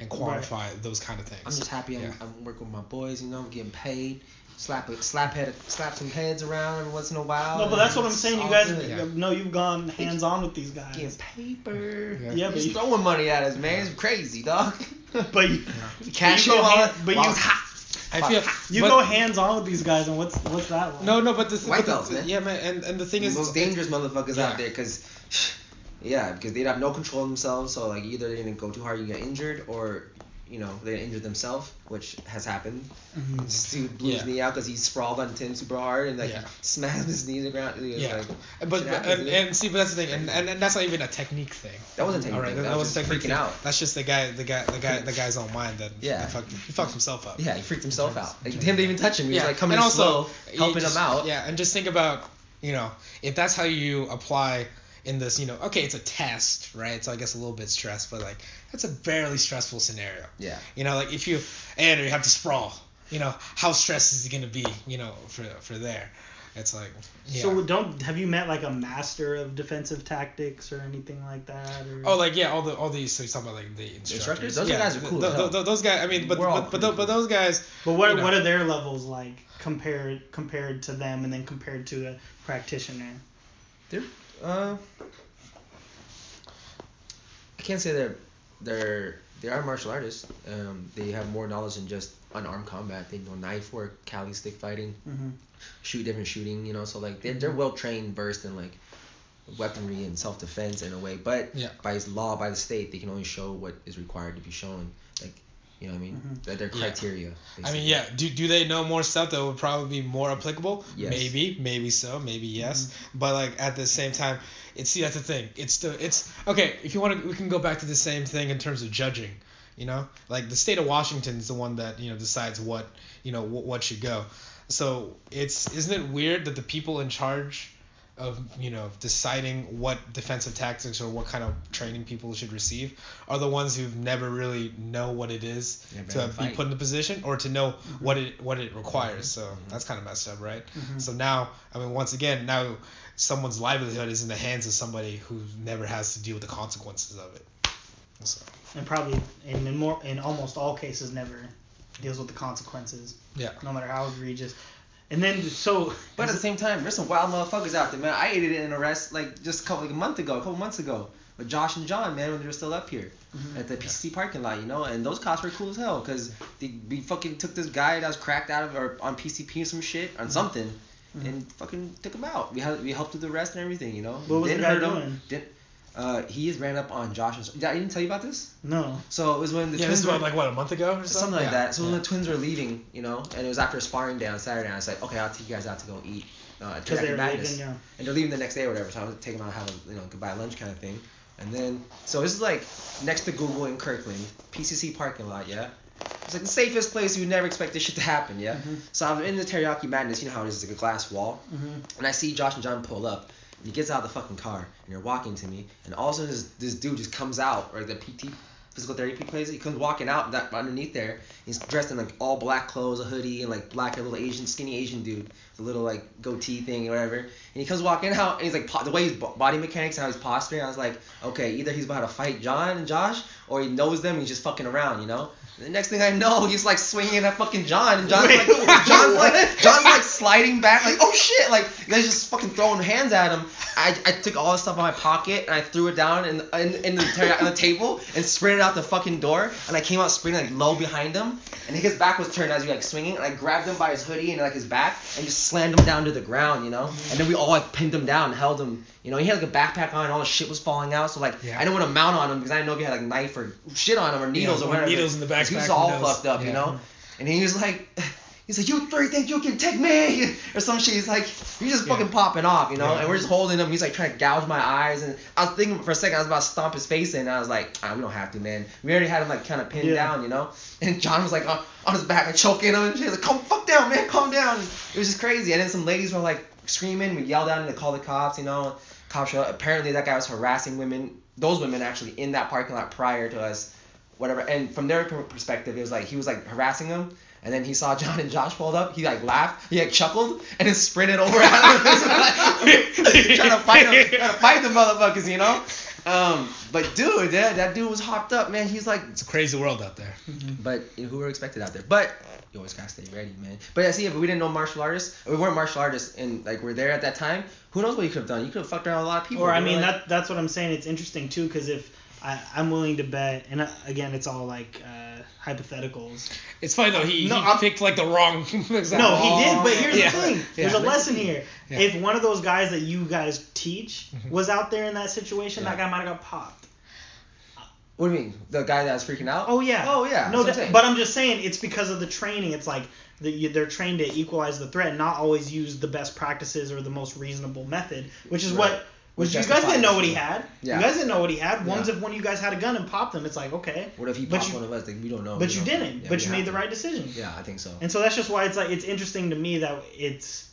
and qualify those kind of things? I'm just happy I'm, I'm working with my boys, you know, i'm getting paid. Slap a slap head slap some heads around every once in a while. No, but that's what I'm saying. You guys, good. Yeah. no, you've gone hands on with these guys. getting paper. Yeah. Yeah, but He's you, throwing money at us, man. It's crazy, dog. but you, Cash you go in while, hand- but you- it's hot. i feel you but- go hands on with these guys, and what's what's that like? no no but this White belts, man. yeah man and, and the thing the is most dangerous motherfuckers yeah. out there because yeah because they'd have no control of themselves so like either they're gonna go too hard you get injured or you know they injure themselves which has happened Mhm. this dude blew his knee out because he sprawled on Tim super hard and like Yeah. smashed his knee to the ground Yeah. like, but, but and, and see but that's the thing and, and, and that's not even a technique thing that wasn't technique. all right that, that, was was technique freaking thing. out that's just the guy the guy the guy the guy's own mind that Yeah. he fucked, he fucked himself up yeah he freaked himself out like him to even touch him he was like coming and also slow helping just- him out Yeah, and just think about, you know, if that's how you apply in this, you know, okay, it's a test, right? So I guess a little bit stressed, but like that's a barely stressful scenario. yeah You know, like if you and you have to sprawl, you know, how stressed is it gonna be, you know, for for there? It's like yeah. So don't have you met like a master of defensive tactics or anything like that? Or? Oh, like yeah, all the all these. So you're talking about like the instructors. instructors? Those yeah, guys are cool th- as th- hell. th- those guys. I mean, but We're all but but, pretty but those guys. but what you know. what are their levels like compared compared to them, and then compared to a practitioner? They're Uh, I can't say they're they're they are martial artists. Um, they have more knowledge than just unarmed combat. They know knife work, Kali stick fighting, Mm-hmm. shoot different shooting. You know, so like they're they're well trained, versed in like weaponry and self defense in a way. But Yeah. by law, by the state, they can only show what is required to be shown. Like you know what I mean? Mhm. That their Yeah. criteria. I mean, yeah. Do, do they know more stuff that would probably be more applicable? Yes. Maybe, maybe so, maybe yes. But like at the same time, it's see that's the thing. It's still it's okay. If you want to, we can go back to the same thing in terms of judging. You know, like the state of Washington is the one that you know decides what you know what, what should go. So it's isn't it weird that the people in charge of you know deciding what defensive tactics or what kind of training people should receive are the ones who've never really know what it is to be fight. put in the position or to know mm-hmm. what it what it requires. Mm-hmm. So mm-hmm. that's kind of messed up, right? Mhm. So now, I mean, once again, now someone's livelihood is in the hands of somebody who never has to deal with the consequences of it. So, And probably in, in more in almost all cases never deals with the consequences. Yeah. No matter how egregious. And then so. But at the same time, there's some wild motherfuckers out there, man. I aided in an arrest like just a couple like a month ago, a couple months ago, with Josh and John, man, when they were still up here Mhm. at the PCC parking lot, you know. And those cops were cool as hell, cause they we fucking took this guy that was cracked out of or on PCP or some shit on something, Mhm. and fucking took him out. We had we helped with the arrest and everything, you know. What was the Didn't guy hurt him, doing? Didn't, uh, he just ran up on Josh. And, I didn't tell you about this. No. So it was when the yeah, twins this is were what, like what a month ago or something. something like Yeah. that. So when the twins were leaving, you know, and it was after a sparring day on Saturday, and I was like, okay, I'll take you guys out to go eat. Uh, Because they Jackie were Madness. leaving, yeah. And they're leaving the next day or whatever, so I was taking them out have a you know goodbye lunch kind of thing. And then so this is like next to Google in Kirkland, PCC parking lot, yeah. It's like the safest place you would never expect this shit to happen, yeah. Mhm. So I'm in the teriyaki madness, you know how it is, it's like a glass wall, Mhm. and I see Josh and John pull up. And he gets out of the fucking car, and they're walking to me, and all of a sudden this, this dude just comes out, right? The PT physical therapy place. He comes walking out that underneath there. He's dressed in like all black clothes, a hoodie, and like black, a little Asian, skinny Asian dude, a little like goatee thing or whatever. And he comes walking out, and he's like po- the way his body mechanics, and how he's posturing. I was like, okay, either he's about to fight John and Josh, or he knows them. And he's just fucking around, you know. The next thing I know, he's like swinging at fucking John, and John's Wait, like, John's like, John's like sliding back like, oh shit! Like you guys just fucking throwing hands at him. I, I took all the stuff out of my pocket and I threw it down in in, in the on the table and sprinted out the fucking door. And I came out sprinting like low behind him, and his back was turned as he like swinging. And I grabbed him by his hoodie and like his back and just slammed him down to the ground, you know. And then we all like pinned him down, and held him. You know, he had like a backpack on, and all his shit was falling out. So like, Yeah. I didn't want to mount on him because I didn't know if he had like knife or shit on him or needles Yeah, or whatever. needles in the 'Cause He was all fucked up, you know. And he was like, he's like, you three think you can take me or some shit. He's like, you're just Yeah. fucking popping off, you know. Yeah. And we're just holding him. He's like trying to gouge my eyes, and I was thinking for a second I was about to stomp his face in. And I was like, ah, we don't have to, man. We already had him like kind of pinned Yeah. down, you know. And John was like on, on his back, and choking him, and she's like, come fuck down, man, calm down. It was just crazy. And then some ladies were like screaming. We yelled at him to call the cops, you know. Cops showed up. Apparently that guy was harassing women, those women actually in that parking lot prior to us whatever. And from their perspective, it was like he was like harassing them, and then he saw John and Josh pulled up. He like laughed, he like chuckled, and then sprinted over at them, trying to fight them, trying to fight the motherfuckers, you know. Um, but dude, that, that dude was hopped up, man. He's like, It's a crazy world out there. but you know, who were expected out there? But you always gotta stay ready, man. But yeah, see, if we didn't know martial artists, or we weren't martial artists, and like we're there at that time, who knows what you could have done? You could have fucked around a lot of people. Or I mean like- that that's what I'm saying. It's interesting too because if I, I'm willing to bet, and uh, again, it's all like uh, hypotheticals. It's funny though. He, No, he I'm- picked like the wrong example. No, he did. But here's Yeah. the thing. There's Yeah. a lesson here. Yeah. If one of those guys that you guys teach Mhm. was out there in that situation, Yeah. that guy might have got popped. What do you mean? The guy that was freaking out? Oh yeah. Oh yeah. No, that's I'm that- but I'm just saying it's because of the training. It's like the, you, they're trained to equalize the threat, and not always use the best practices or the most reasonable method, which is Right. what. Which Which you guys didn't know what he had. yeah. You guys didn't know what he had. One's Yeah. if one of you guys had a gun and popped him, it's like okay, What if he But popped you- one of us? Like we don't know. but you don't- didn't. yeah, but you made have the right decision. Yeah, I think so. And so that's just why it's like it's interesting to me that it's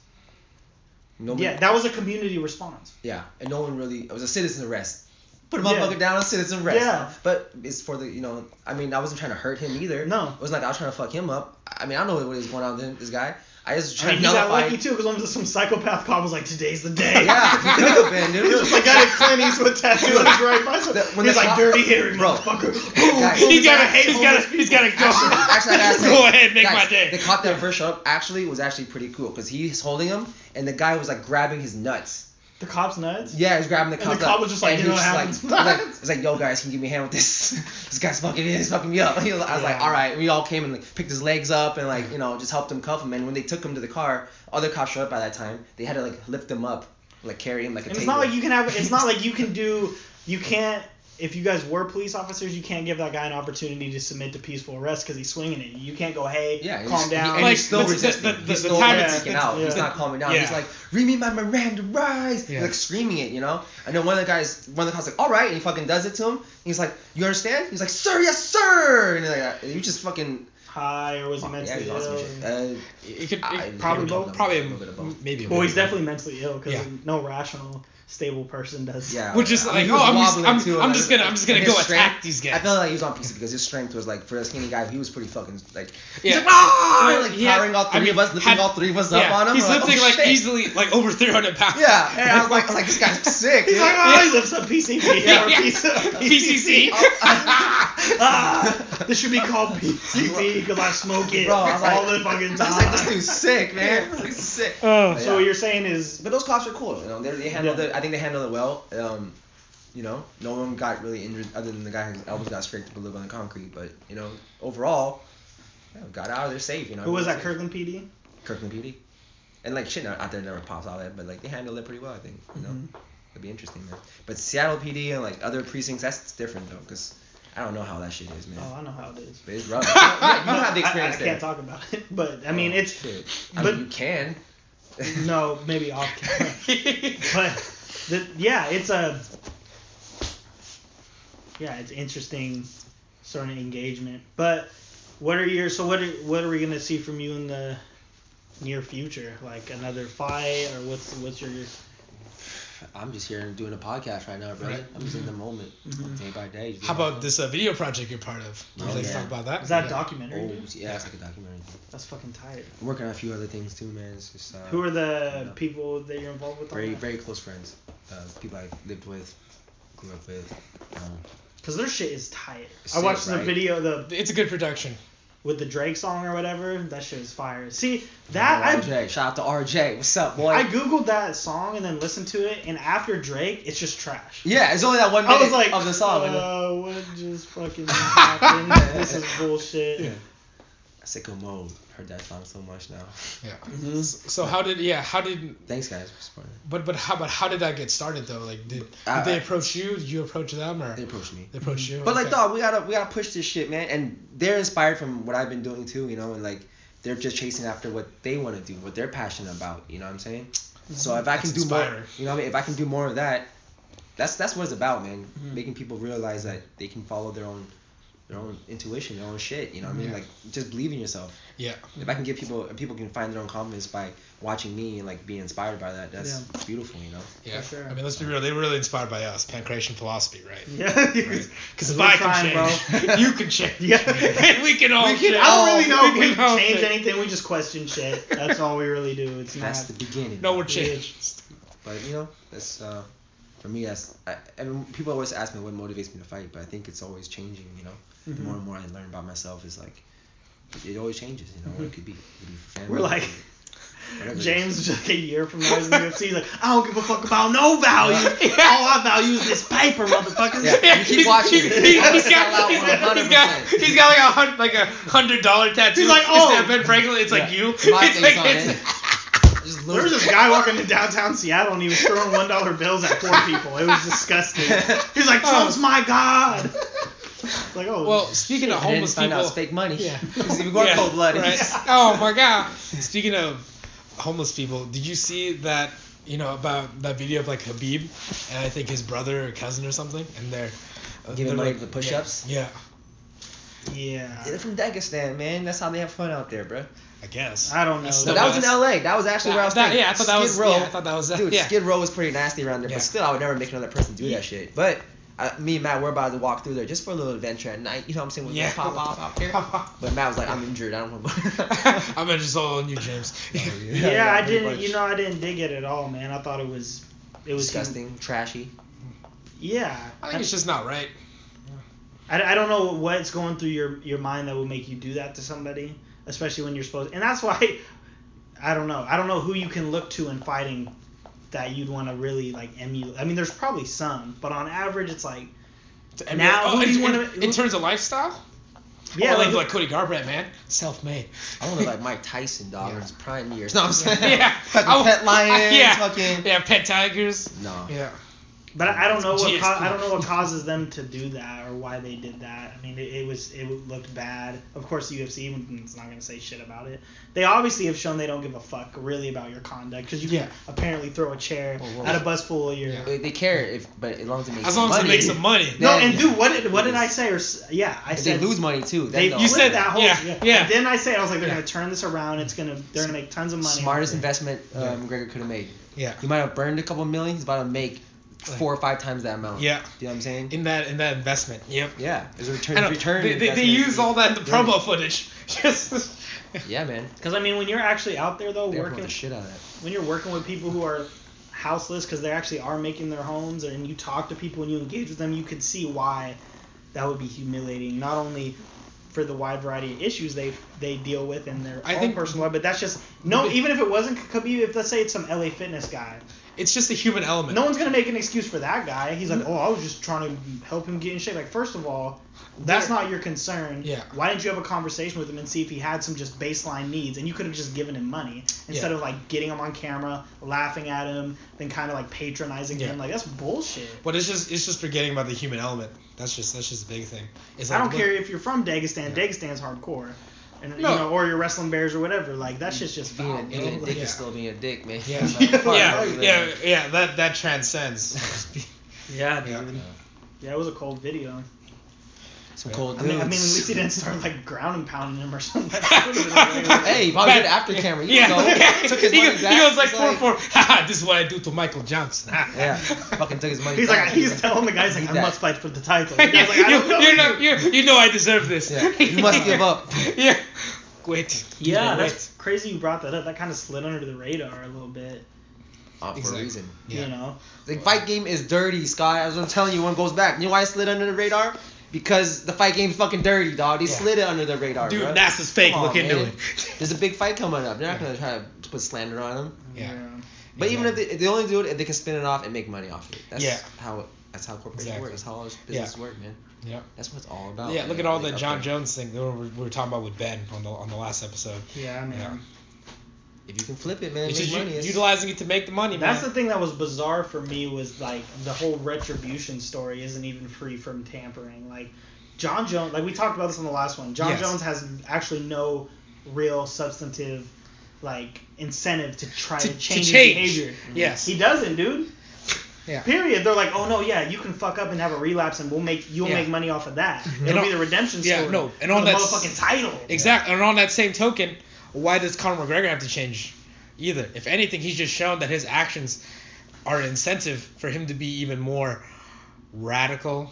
Nobody, yeah that was a community response. Yeah, and no one really. It was a citizen arrest. Put a Yeah. motherfucker down, a citizen arrest. Yeah. But it's for the, you know, I mean, I wasn't trying to hurt him either. No. It wasn't like I was trying to fuck him up. I mean, I don't know what was going on with him, this guy. I just I trying mean, to he got lucky too because some psychopath cop was like, "Today's the day." Yeah, he could have been, dude. He's just like got a Clint Eastwood tattoo on his right bicep. The- when He's like, cop- "Dirty Harry, Bro. motherfucker." Guys. Boom, He's gotta, he's gotta, he's gotta go. Actually, actually, I gotta say, go ahead, make guys, my day. The cop that first showed up actually was actually pretty cool because he's holding him and the guy was like grabbing his nuts. The cop's nuts. Yeah, he was grabbing the And cop. the cop was just like, and you know what happens like, like, it's like, yo guys, can you give me a hand with this? this guy's fucking me, he's fucking me up. Was- I was like, all right. We all came and like, picked his legs up and like, you know, just helped him cuff him. And when they took him to the car, other cops showed up by that time. They had to like lift him up, like carry him like a And it's not like you can have. It's not like you can do. You can't. If you guys were police officers, you can't give that guy an opportunity to submit to peaceful arrest because he's swinging it. you. You can't go, hey, Yeah, he's- calm he- down. and Like, he's still the- the- resisting. the- the- he's the still time it's- freaking out. He's not calming down. Yeah. He's like, read me my Miranda rights. Yeah. He's like screaming it, you know. And then one of the guys, one of the cops, like, all right, and he fucking does it to him. He's like, you understand? He's like, sir, yes, sir. And he's like, you just fucking. High or was he mentally he's on some ill? shit. Uh, It could I- it probably I don't know. probably A little bit of both. maybe. a Well, he's definitely mentally ill because Yeah. no rational, stable person does. yeah. Which is like, oh, I'm just- I'm- too, and, I'm just gonna- I'm just gonna go strength- attack these guys. I felt like he was on PC because his strength was like for a skinny guy, he was pretty fucking like. He's Yeah. like, ah, like he had- powering all I three mean, of us, lifting had- all three of us Yeah, up on him. he's We're like, lifting oh, like easily like over 300 pounds. Yeah, and I was like, I was like, this guy's sick. He's dude. like, oh, he lifts up PCP Yeah, or PCC. ah, this should be called PCP because I smoke it Bro, I was like, all the fucking I time. was like, this dude's sick, man. This dude's sick. Oh. But So yeah. what you're saying is, But those cops are cool. You know, they they handled Yeah. it. I think they handled it well. Um, you know, no one got really injured other than the guy whose elbows got scraped up a little on the concrete. But you know, overall, yeah, got out of there safe. You know. who was that? Kirkland PD. Kirkland PD. And like shit out there never pops out that, but like they handled it pretty well. I think. You know, Mhm. it'd be interesting, man. But Seattle PD and like other precincts, that's different though, because I don't know how that shit is, man. Oh, I know how it is. But it's rough. yeah, you don't have the I- experience I, there. can't talk about it, but I mean, Oh, it's shit. I but- mean, you can. no, maybe off camera. but the, yeah, it's a yeah, it's interesting sort of engagement. But what are your so what are, what are we gonna see from you in the near future? Like another fight or what's what's your I'm just here doing a podcast right now, brother. Right. I'm just in the moment, Mhm. day by day. How about this uh, video project you're part of? Would you Oh, like to yeah. talk about that? is that a documentary? Oh, dude? yeah, it's like a documentary. That's fucking tight. I'm working on a few other things too, man. It's just uh, Who are the people that you're involved with? very, very close friends. Uh, people I lived with, grew up with. Um, Because their shit is tight. I Sick, watched the video. The It's a good production. With the Drake song or whatever. That shit was fire. See that I RJ. Shout out to RJ. What's up, boy? I googled that song and then listened to it, and after Drake, it's just trash. yeah, it's only that one minute I was like, of the song. then- uh, what just fucking happened? this is bullshit. Yeah. Sicko mode. Heard that song so much now. Yeah. Mhm. So how did yeah how did Thanks, guys, for supporting. but but how but how did that get started though? Like did, did I- they approach you? Did you approach them or They approached me. they approached you? But like, Okay. dog, we gotta we gotta push this shit, man. And they're inspired from what I've been doing too, you know, and like they're just chasing after what they want to do, what they're passionate about. You know what I'm saying? So if I can That's do more, you know, what I mean, if I can do more of that, that's that's what it's about, man. Mhm. Making people realize that they can follow their own their own intuition, their own shit. You know what I mean? Yeah. Like just believe in yourself. Yeah. If I can give people, if people can find their own confidence by watching me and like being inspired by that, that's beautiful, you know. Yeah. For sure. I mean, let's be real. They were really inspired by us, Pankration philosophy, right? Yeah. Because Because if we're I trying, can change, you can change. Yeah. and we can all We can change. I don't really know We if we can change change. anything. We just question shit. That's all we really do. It's That's not. the beginning. No, we're changed. But you know, that's uh, for me. That's I, I mean, people always ask me what motivates me to fight, but I think it's always changing. You know, the Mhm. more and more I learn about myself, is like it, always changes. You know, what it could be. It could be family. We're like. it is. James, like a year from now, in the UFC. He's like, I don't give a fuck about no value. All I value is this paper, motherfuckers. Yeah. You keep He's- watching. He's, he's, he's got, he's, got, he's got he's got like a hundred like a hundred dollar tattoo. He's like, oh. Ben Franklin, it's like you. My it's like, on it's, it. There was this guy walking in downtown Seattle and he was throwing one dollar bills at poor people. It was disgusting. He's like, Trump's my god. Like, oh. Well, speaking of And then homeless find people, out it's fake money. Yeah. Because we weren't Yeah, cold blooded. right. Oh my god. Speaking of homeless people, did you see that? You know about that video of like Khabib and I think his brother or cousin or something, and they're uh, Giving money like- to the push-ups? Yeah, yeah. They're from Dagestan, man. That's how they have fun out there, bro. I guess. I don't know. That's No, that was in. L.A. That was actually where I was That- staying. yeah, I thought that Skid was- Row, yeah, I thought that was- Dude, yeah. Skid Row was pretty nasty around there, Yeah. but still, I would never make another person do that shit. But uh, me and Matt were about to walk through there just for a little adventure at night. You know what I'm saying? We're Yeah. pop off out there. But Matt was like, I'm injured. I don't want to. I'm gonna just all on you, James. Yeah, I didn't. much. You know, I didn't dig it at all, man. I thought it was. It was disgusting, trashy. Yeah. I think it's just not right. I, I don't know what's going through your, your mind that would make you do that to somebody, especially when you're supposed. And that's why, I don't know. I don't know who you can look to in fighting that you'd want to really like emulate. I mean, there's probably some, but on average, it's like I mean, Now, oh, who do in, you wanna- in, in terms of lifestyle? yeah, oh, like, like, like Cody Garbrandt, man, self-made. I want to like Mike Tyson, dog, in his prime years. No, I'm saying. Yeah. Fucking I- pet lions, yeah. fucking. Yeah, pet tigers. No. Yeah. But I I don't know what GSP. ca- I don't know what causes them to do that or why they did that. I mean, it, it was it looked bad. Of course, the UFC is not gonna say shit about it. They obviously have shown they don't give a fuck really about your conduct because you can Yeah. apparently throw a chair Well, well, at a bus full of your. Yeah. They, they care if, but as long as it makes As some long as it money. makes some money. No, Then- and dude, what did what did I say? Or yeah, I said they lose money too, They, then you said that whole Yeah, yeah. yeah. And then I said I was like they're Yeah. gonna turn this around. It's gonna they're gonna make tons of money. smartest investment um, Yeah. McGregor could have made. Yeah. He might have burned a couple million. He's about to make four or five times that amount. Yeah. You know what I'm saying? In that in that investment. Yep. yeah. There's a return. I return They, they, they use all that in the Yeah. promo footage. Just. Yeah, man. Because I mean, when you're actually out there though They working, the shit out of that. when you're working with people who are houseless because they actually are making their homes and you talk to people and you engage with them you could see why that would be humiliating not only for the wide variety of issues they they deal with in their I own think- personal life but that's just no even if it wasn't Khabib if let's say it's some LA fitness guy It's just the human element. no one's gonna make an excuse for that guy he's like oh I was just trying to help him get in shape like first of all that's not your concern Yeah. why didn't you have a conversation with him and see if he had some just baseline needs and you could have just given him money instead Yeah. of like getting him on camera laughing at him then kind of like patronizing Yeah. him like that's bullshit But it's just it's just forgetting about the human element. That's just that's just a big thing. It's I don't look- care if you're from Dagestan. Yeah. Dagestan's hardcore, and No. you know, or you're wrestling bears or whatever. Like that shit's just Being, foul, a, being a dick Yeah. is still being a dick, man. Yeah. It's not fun, yeah, yeah, yeah. That that transcends. yeah, dude. Yeah. Yeah. it was a cold video. Some cold I mean, dudes. I mean, at least he didn't start like grounding pounding him or something. That would've been way worse. Hey, he probably Man, did after camera. You yeah, know, yeah. took his he, money goes, back. he goes like He's four four. This is what I do to Michael Johnson. Yeah, fucking took his money He's back. like, he's telling the guys like, I must fight for the title. The guy's like, I you, don't know. you know, you, you know I deserve this. Yeah, you must give up. yeah. Wait. Yeah, Wait. that's crazy. You brought that up. That kind of slid under the radar a little bit. Uh, for Exactly. a reason. Yeah. You know. The fight game is dirty, Sky. As I'm telling you, when it goes back. You know why it slid under the radar? Because the fight game's fucking dirty, dog. They Yeah. slid it under the radar, Dude, bro. NASA's fake. Come Look on, into man. it. There's a big fight coming up. They're not Yeah. gonna try to put slander on them. Yeah. But even if they, if they only do it if they can spin it off and make money off of it. That's Yeah. how it, that's how corporations Exactly. work. That's how all this business work, man. Yeah. That's what it's all about. yeah, man. look at all the Like, up Jon. Jones thing that we were, we were talking about with Ben on the on the last episode. Yeah, man. Yeah. If you can flip it, man, It's make just u- money. it's- utilizing it to make the money, man. That's man. the thing that was bizarre for me was like the whole retribution story isn't even free from tampering. Like Jon Jones, like we talked about this on the last one. Jon Yes. Jones has actually no real substantive like incentive to try to, To- to change, change. his behavior. Mm-hmm. Yes. He doesn't, dude. Yeah. Period. They're like, oh no, yeah, you can fuck up and have a relapse, and we'll make you'll Yeah. make money off of that. And It'll on- be the redemption yeah, story. no, and for on the that s- motherfucking title. Exactly. And on that same token, why does Conor McGregor have to change either? If anything, he's just shown that his actions are an incentive for him to be even more radical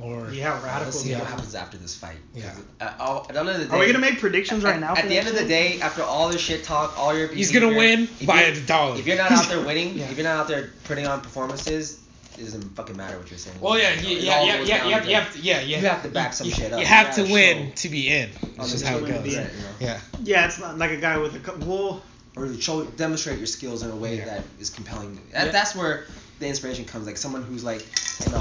or Yeah, Let's radical. see Yeah. what happens after this fight. Yeah. At, uh, all, at the end of the day, Are we gonna make predictions right at, now? At the end of the day, after all this shit talk, all your he's gonna win by a dollar. If you're not out there winning, Yeah. if you're not out there putting on performances, it doesn't fucking matter what you're saying. well, yeah, It he, all yeah, yeah, yeah, you have, to you have to, yeah, yeah. You have to back some you, shit up. You You have to win show to be in. Oh, that's just how it goes. be in. you know? Yeah. Yeah, it's not like a guy with a co- well. or show demonstrate your skills in a way Yeah. that is compelling. That, Yeah. That's where the inspiration comes. Like someone who's like in a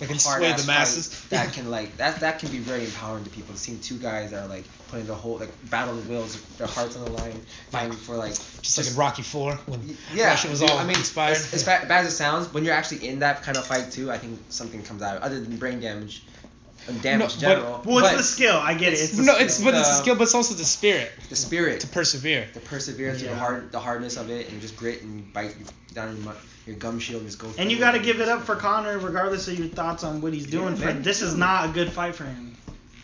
That can sway the masses. that can like that that can be very empowering to people. Seeing two guys that are like putting the whole like battle of wills, their hearts on the line, fighting for like Just, like in Rocky Four when yeah, Russia was all I mean, inspired. As, as bad as it sounds, when you're actually in that kind of fight too, I think something comes out other than brain damage and damage No, in but- general. Well, it's but the skill. I get it. it's- It's no, it's but it's a Uh, skill, but it's also the spirit the spirit, to persevere. the perseverance, Yeah. the hard, the hardness of it, and just grit and bite down your, your gum shield and just go. And you got to give it up for Conor, regardless of your thoughts on what he's doing. Yeah, for man. this is not a good fight for him.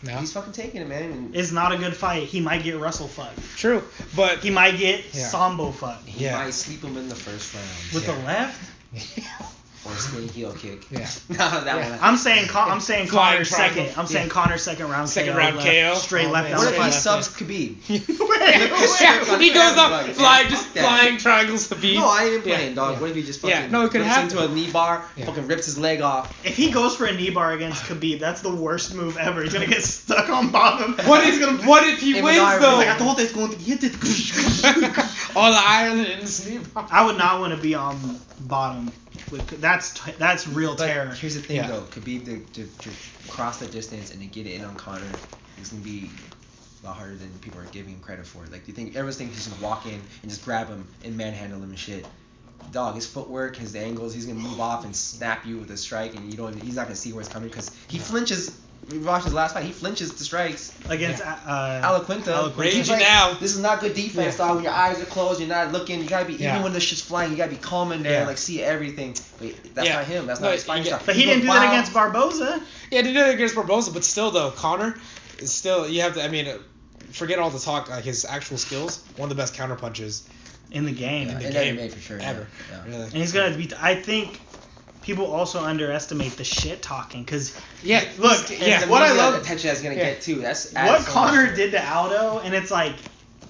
No, He's fucking taking it, man. And It's not a good fight. He might get Russell fucked. true, but He might get Yeah. Sambo fucked he Yeah. might sleep him in the first round. with Yeah. the left. or a spinning heel kick. Yeah. no, that Yeah. one. I'm saying Con- I'm saying Conor triangle. second. I'm saying Yeah. Conor second round. Second KO, round left, KO. Straight Oh, left man. What if he Left fight. subs Khabib? Wait, Yeah, he goes up, Like, flying, yeah, just fuck flying triangles to beat. No, I ain't even Yeah, playing, dog. yeah. What if he just fucking Yeah, no, it could rips happen. into a knee bar, Yeah. fucking rips his leg off? If he goes for a knee bar against Khabib, that's the worst move ever. He's gonna get stuck on bottom. What he's if gonna? what if he wins Menard, though? like, I thought he's going to hit it. All the islands. I would not want to be on bottom. With, that's that's real But terror. here's the thing, Yeah. though. Khabib to, to, to cross the distance and to get it in on Conor is gonna be a lot harder than people are giving him credit for. Like, do you think everyone's thinking he's gonna walk in and just grab him and manhandle him and shit? Dog, his footwork, his angles, he's gonna move off and snap you with a strike, and you don't. He's not gonna see where it's coming because he flinches. We watched his last fight. He flinches to strikes. Against uh, Al Iaquinta. Alaquinta. Raging like, now. This is not good defense, Yeah. dog. When your eyes are closed, you're not looking. You gotta be Yeah. even when the shit's flying. You gotta be calm in there Yeah. and like see everything. But that's Yeah. not him. That's No, not his fighting yeah. style. But he goes didn't do that against Barboza. Yeah, he did it against Barboza, but still though, Conor is still. You have to. I mean, uh, forget all the talk. Like his actual skills, one of the best counter punches in the game. Yeah, in the in game MMA for sure. yeah. ever. Yeah. Really. And he's gonna be. I think people also underestimate the shit talking because Yeah. Look, yeah. what I love- attention that's gonna Yeah. get too. That's what so Conor much did to Aldo, and it's like,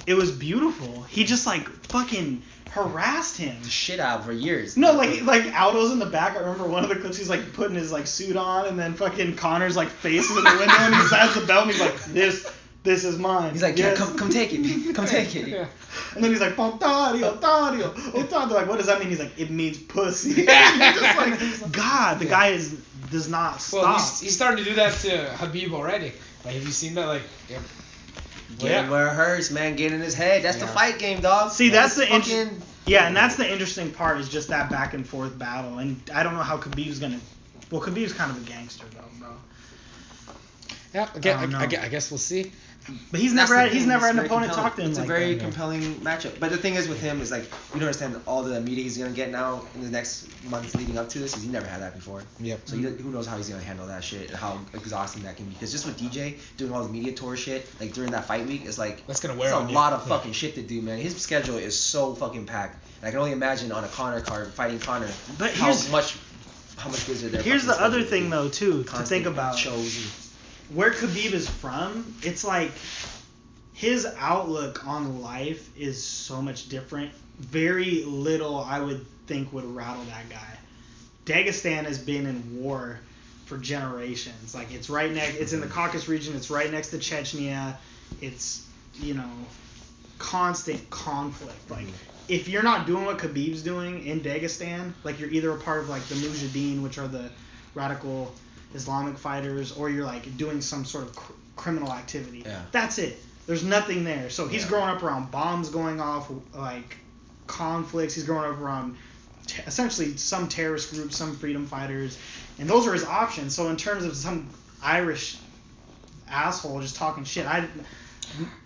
it was beautiful. He just like fucking harassed him. the shit out for years. No, like like Aldo's in the back. I remember one of the clips. He's like putting his like suit on, and then fucking Conor's like face in the window, and he has the belt, and he's like, "This, this is mine." he's like, yeah, Yes. come, come take it, come take it. Yeah. And then he's like, Pontario, Tario, Otario. Like, what does that mean? He's like, it means pussy. Just like, God, the Yeah. guy is does not stop. Well, he's, he's starting to do that to Khabib already. Like, have you seen that? Like, yeah. Get Yeah. where it hurts, man. Get in his head. That's the fight game, dog. See, that's the int- fucking. yeah, and that's the interesting part is just that back and forth battle. And I don't know how Khabib's gonna. Well, Khabib's kind of a gangster though, bro. yeah. I guess, I I, I, know. guess, I guess we'll see. But he's never had, he's never had an opponent compelling. talk to him It's like a very that. compelling matchup. But the thing is with him is like you don't understand all the media he's gonna get now in the next months leading up to this because he never had that before. Yep. So he, who knows how he's gonna handle that shit and how exhausting that can be. Because just with DJ doing all the media tour shit, like during that fight week, it's like That's gonna wear a on you. lot of Yeah. fucking shit to do, man. His schedule is so fucking packed. And I can only imagine on a Conor card fighting Conor But how much how much busier their Here's the other thing though too to think about. shows where Khabib is from, it's like his outlook on life is so much different. Very little, I would think, would rattle that guy. Dagestan has been in war for generations. Like it's right next. It's in the Caucasus region. It's right next to Chechnya. It's you know constant conflict. Like if you're not doing what Khabib's doing in Dagestan, like you're either a part of like the Mujahideen, which are the radical Islamic fighters, or you're like doing some sort of cr- criminal activity. Yeah. That's it. There's nothing there. So he's Yeah. growing up around bombs going off, like conflicts. He's growing up around t- essentially some terrorist groups, some freedom fighters, and those are his options. So in terms of some Irish asshole just talking shit, I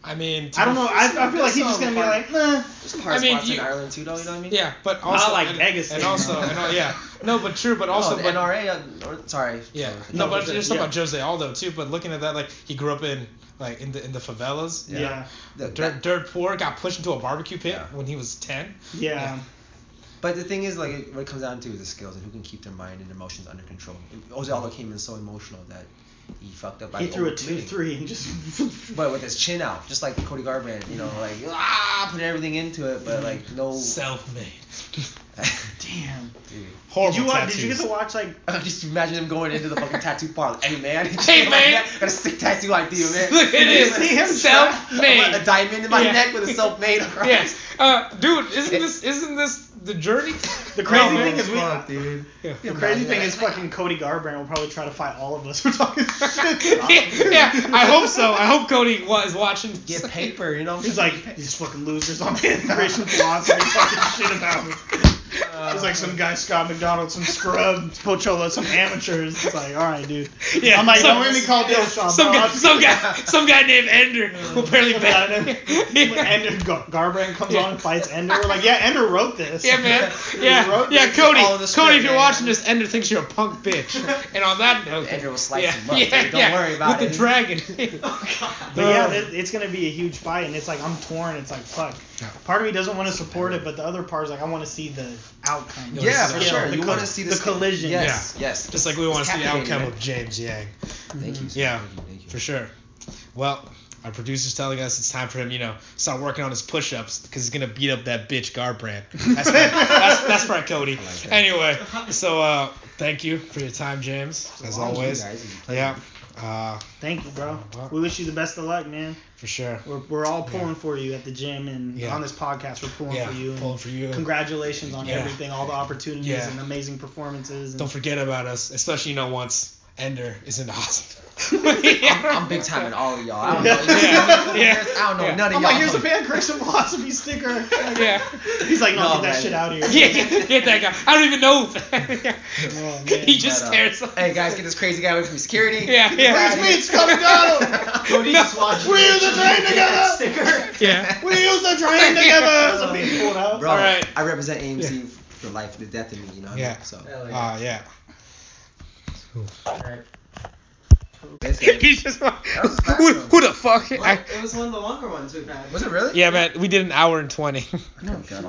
I mean, I don't know. I, I feel like he's just gonna be like, nah. There's some hard I mean, spots you- in Ireland too, though. You know what I mean? Yeah, but also like and, Dagestan, and also and, al- yeah, no, but true, but also oh, the but, NRA. Uh, or, sorry. Yeah, Sorry. no, No, but but just yeah. about Jose Aldo too. But looking at that, like he grew up in like in the in the favelas. Yeah. Yeah. The- dirt, that- dirt poor, got pushed into a barbecue pit Yeah. when he was ten. Yeah. But the thing is, like, it- what it comes down to is the skills and who can keep their mind and emotions under control. Jose Aldo came in so emotional that he fucked up by He threw a two overcommitting. three and just. But with his chin out, just like Cody Garbrandt, you know, like ah, put everything into it, but like no. Self-made. Damn. Dude. Horrible Did you watch? Did you get to watch like? I just imagine him going into the fucking tattoo parlor. Hey man, Hey, man. got a sick tattoo idea, man. Look at this. see him Self-made. A diamond in my Yeah. neck with a self-made. Yes, uh, dude, isn't this isn't this the journey? The crazy No, thing is we. Fuck, dude. Yeah. The crazy thing is fucking Cody Garbrandt will probably try to fight all of us for talking shit. yeah, I hope so. I hope Cody was watching. Get paper, you know. He's like these fucking losers on the Pankration philosophy talking shit about me. Uh, He's like some guy Scott McDonald, some scrub, Pocholo, some amateurs. It's like, all right, dude. Yeah, I'm like, some- don't let me call Dillashaw, Some bro. guy, some guy, some guy named Ender uh, who apparently Some bet. guy Ender Gar- Garbrandt comes on and fights Ender. We're like, yeah, Ender wrote this. Yeah, man. He Yeah, yeah. Cody. all in the Cody, script, if you're man. watching this, Ender thinks you're a punk bitch. And on that note, Ender will slice yeah, him up, yeah, dude. Don't yeah, worry about with it. the dragon. oh, But yeah, it, it's gonna be a huge fight, and it's like I'm torn. It's like fuck. Part of me doesn't want to support it, but the other part is like I want to see the outcome. Yeah, Yeah, for sure. the You want to see the collision. Yes, yes. Just like we want to see the outcome man. of James Yang. Thank you. Mm-hmm. Yeah, Thank you, thank you. for sure. Well, our producer's telling us it's time for him, you know, start working on his push-ups because he's gonna beat up that bitch Garbrandt. That's right, that's, that's right, Cody. like that. anyway, so uh, thank you for your time, James, as Thank always. guys. It was a pleasure. Yeah, uh, Thank you, bro. Well- We wish you the best of luck, man. for sure. We're, we're all pulling for you at the gym and Yeah. on this podcast. We're pulling Yeah, for you. and pulling for you. Congratulations on Yeah. everything, all the opportunities Yeah. and amazing performances. And Don't forget about us, especially you know once Ender is in the hospital. I'm, I'm big time in all of y'all. I don't know. Yeah, yeah, I don't know yeah. none of I'm y'all. like, here's a Pankration philosophy sticker. yeah, He's like, no, No, get that man. shit out of here. yeah, get that guy. I don't even know. yeah. Oh, he just But, uh, stares. Hey guys, get this crazy guy away from security. Yeah, yeah. Where's me? It's coming down. Cody No. just watched We use the train together. sticker. Yeah. We use the train together. So being pulled out. Bro, All right. I represent AMC for life, the death of me. You know. what I mean? Yeah. So. Yeah. Uh, yeah. Alright. This guy- He's just like, was a fast who, who the fuck? Well, I, it was one of the longer ones we've had. Was it really? yeah, man, we did an hour and 20. Oh, God.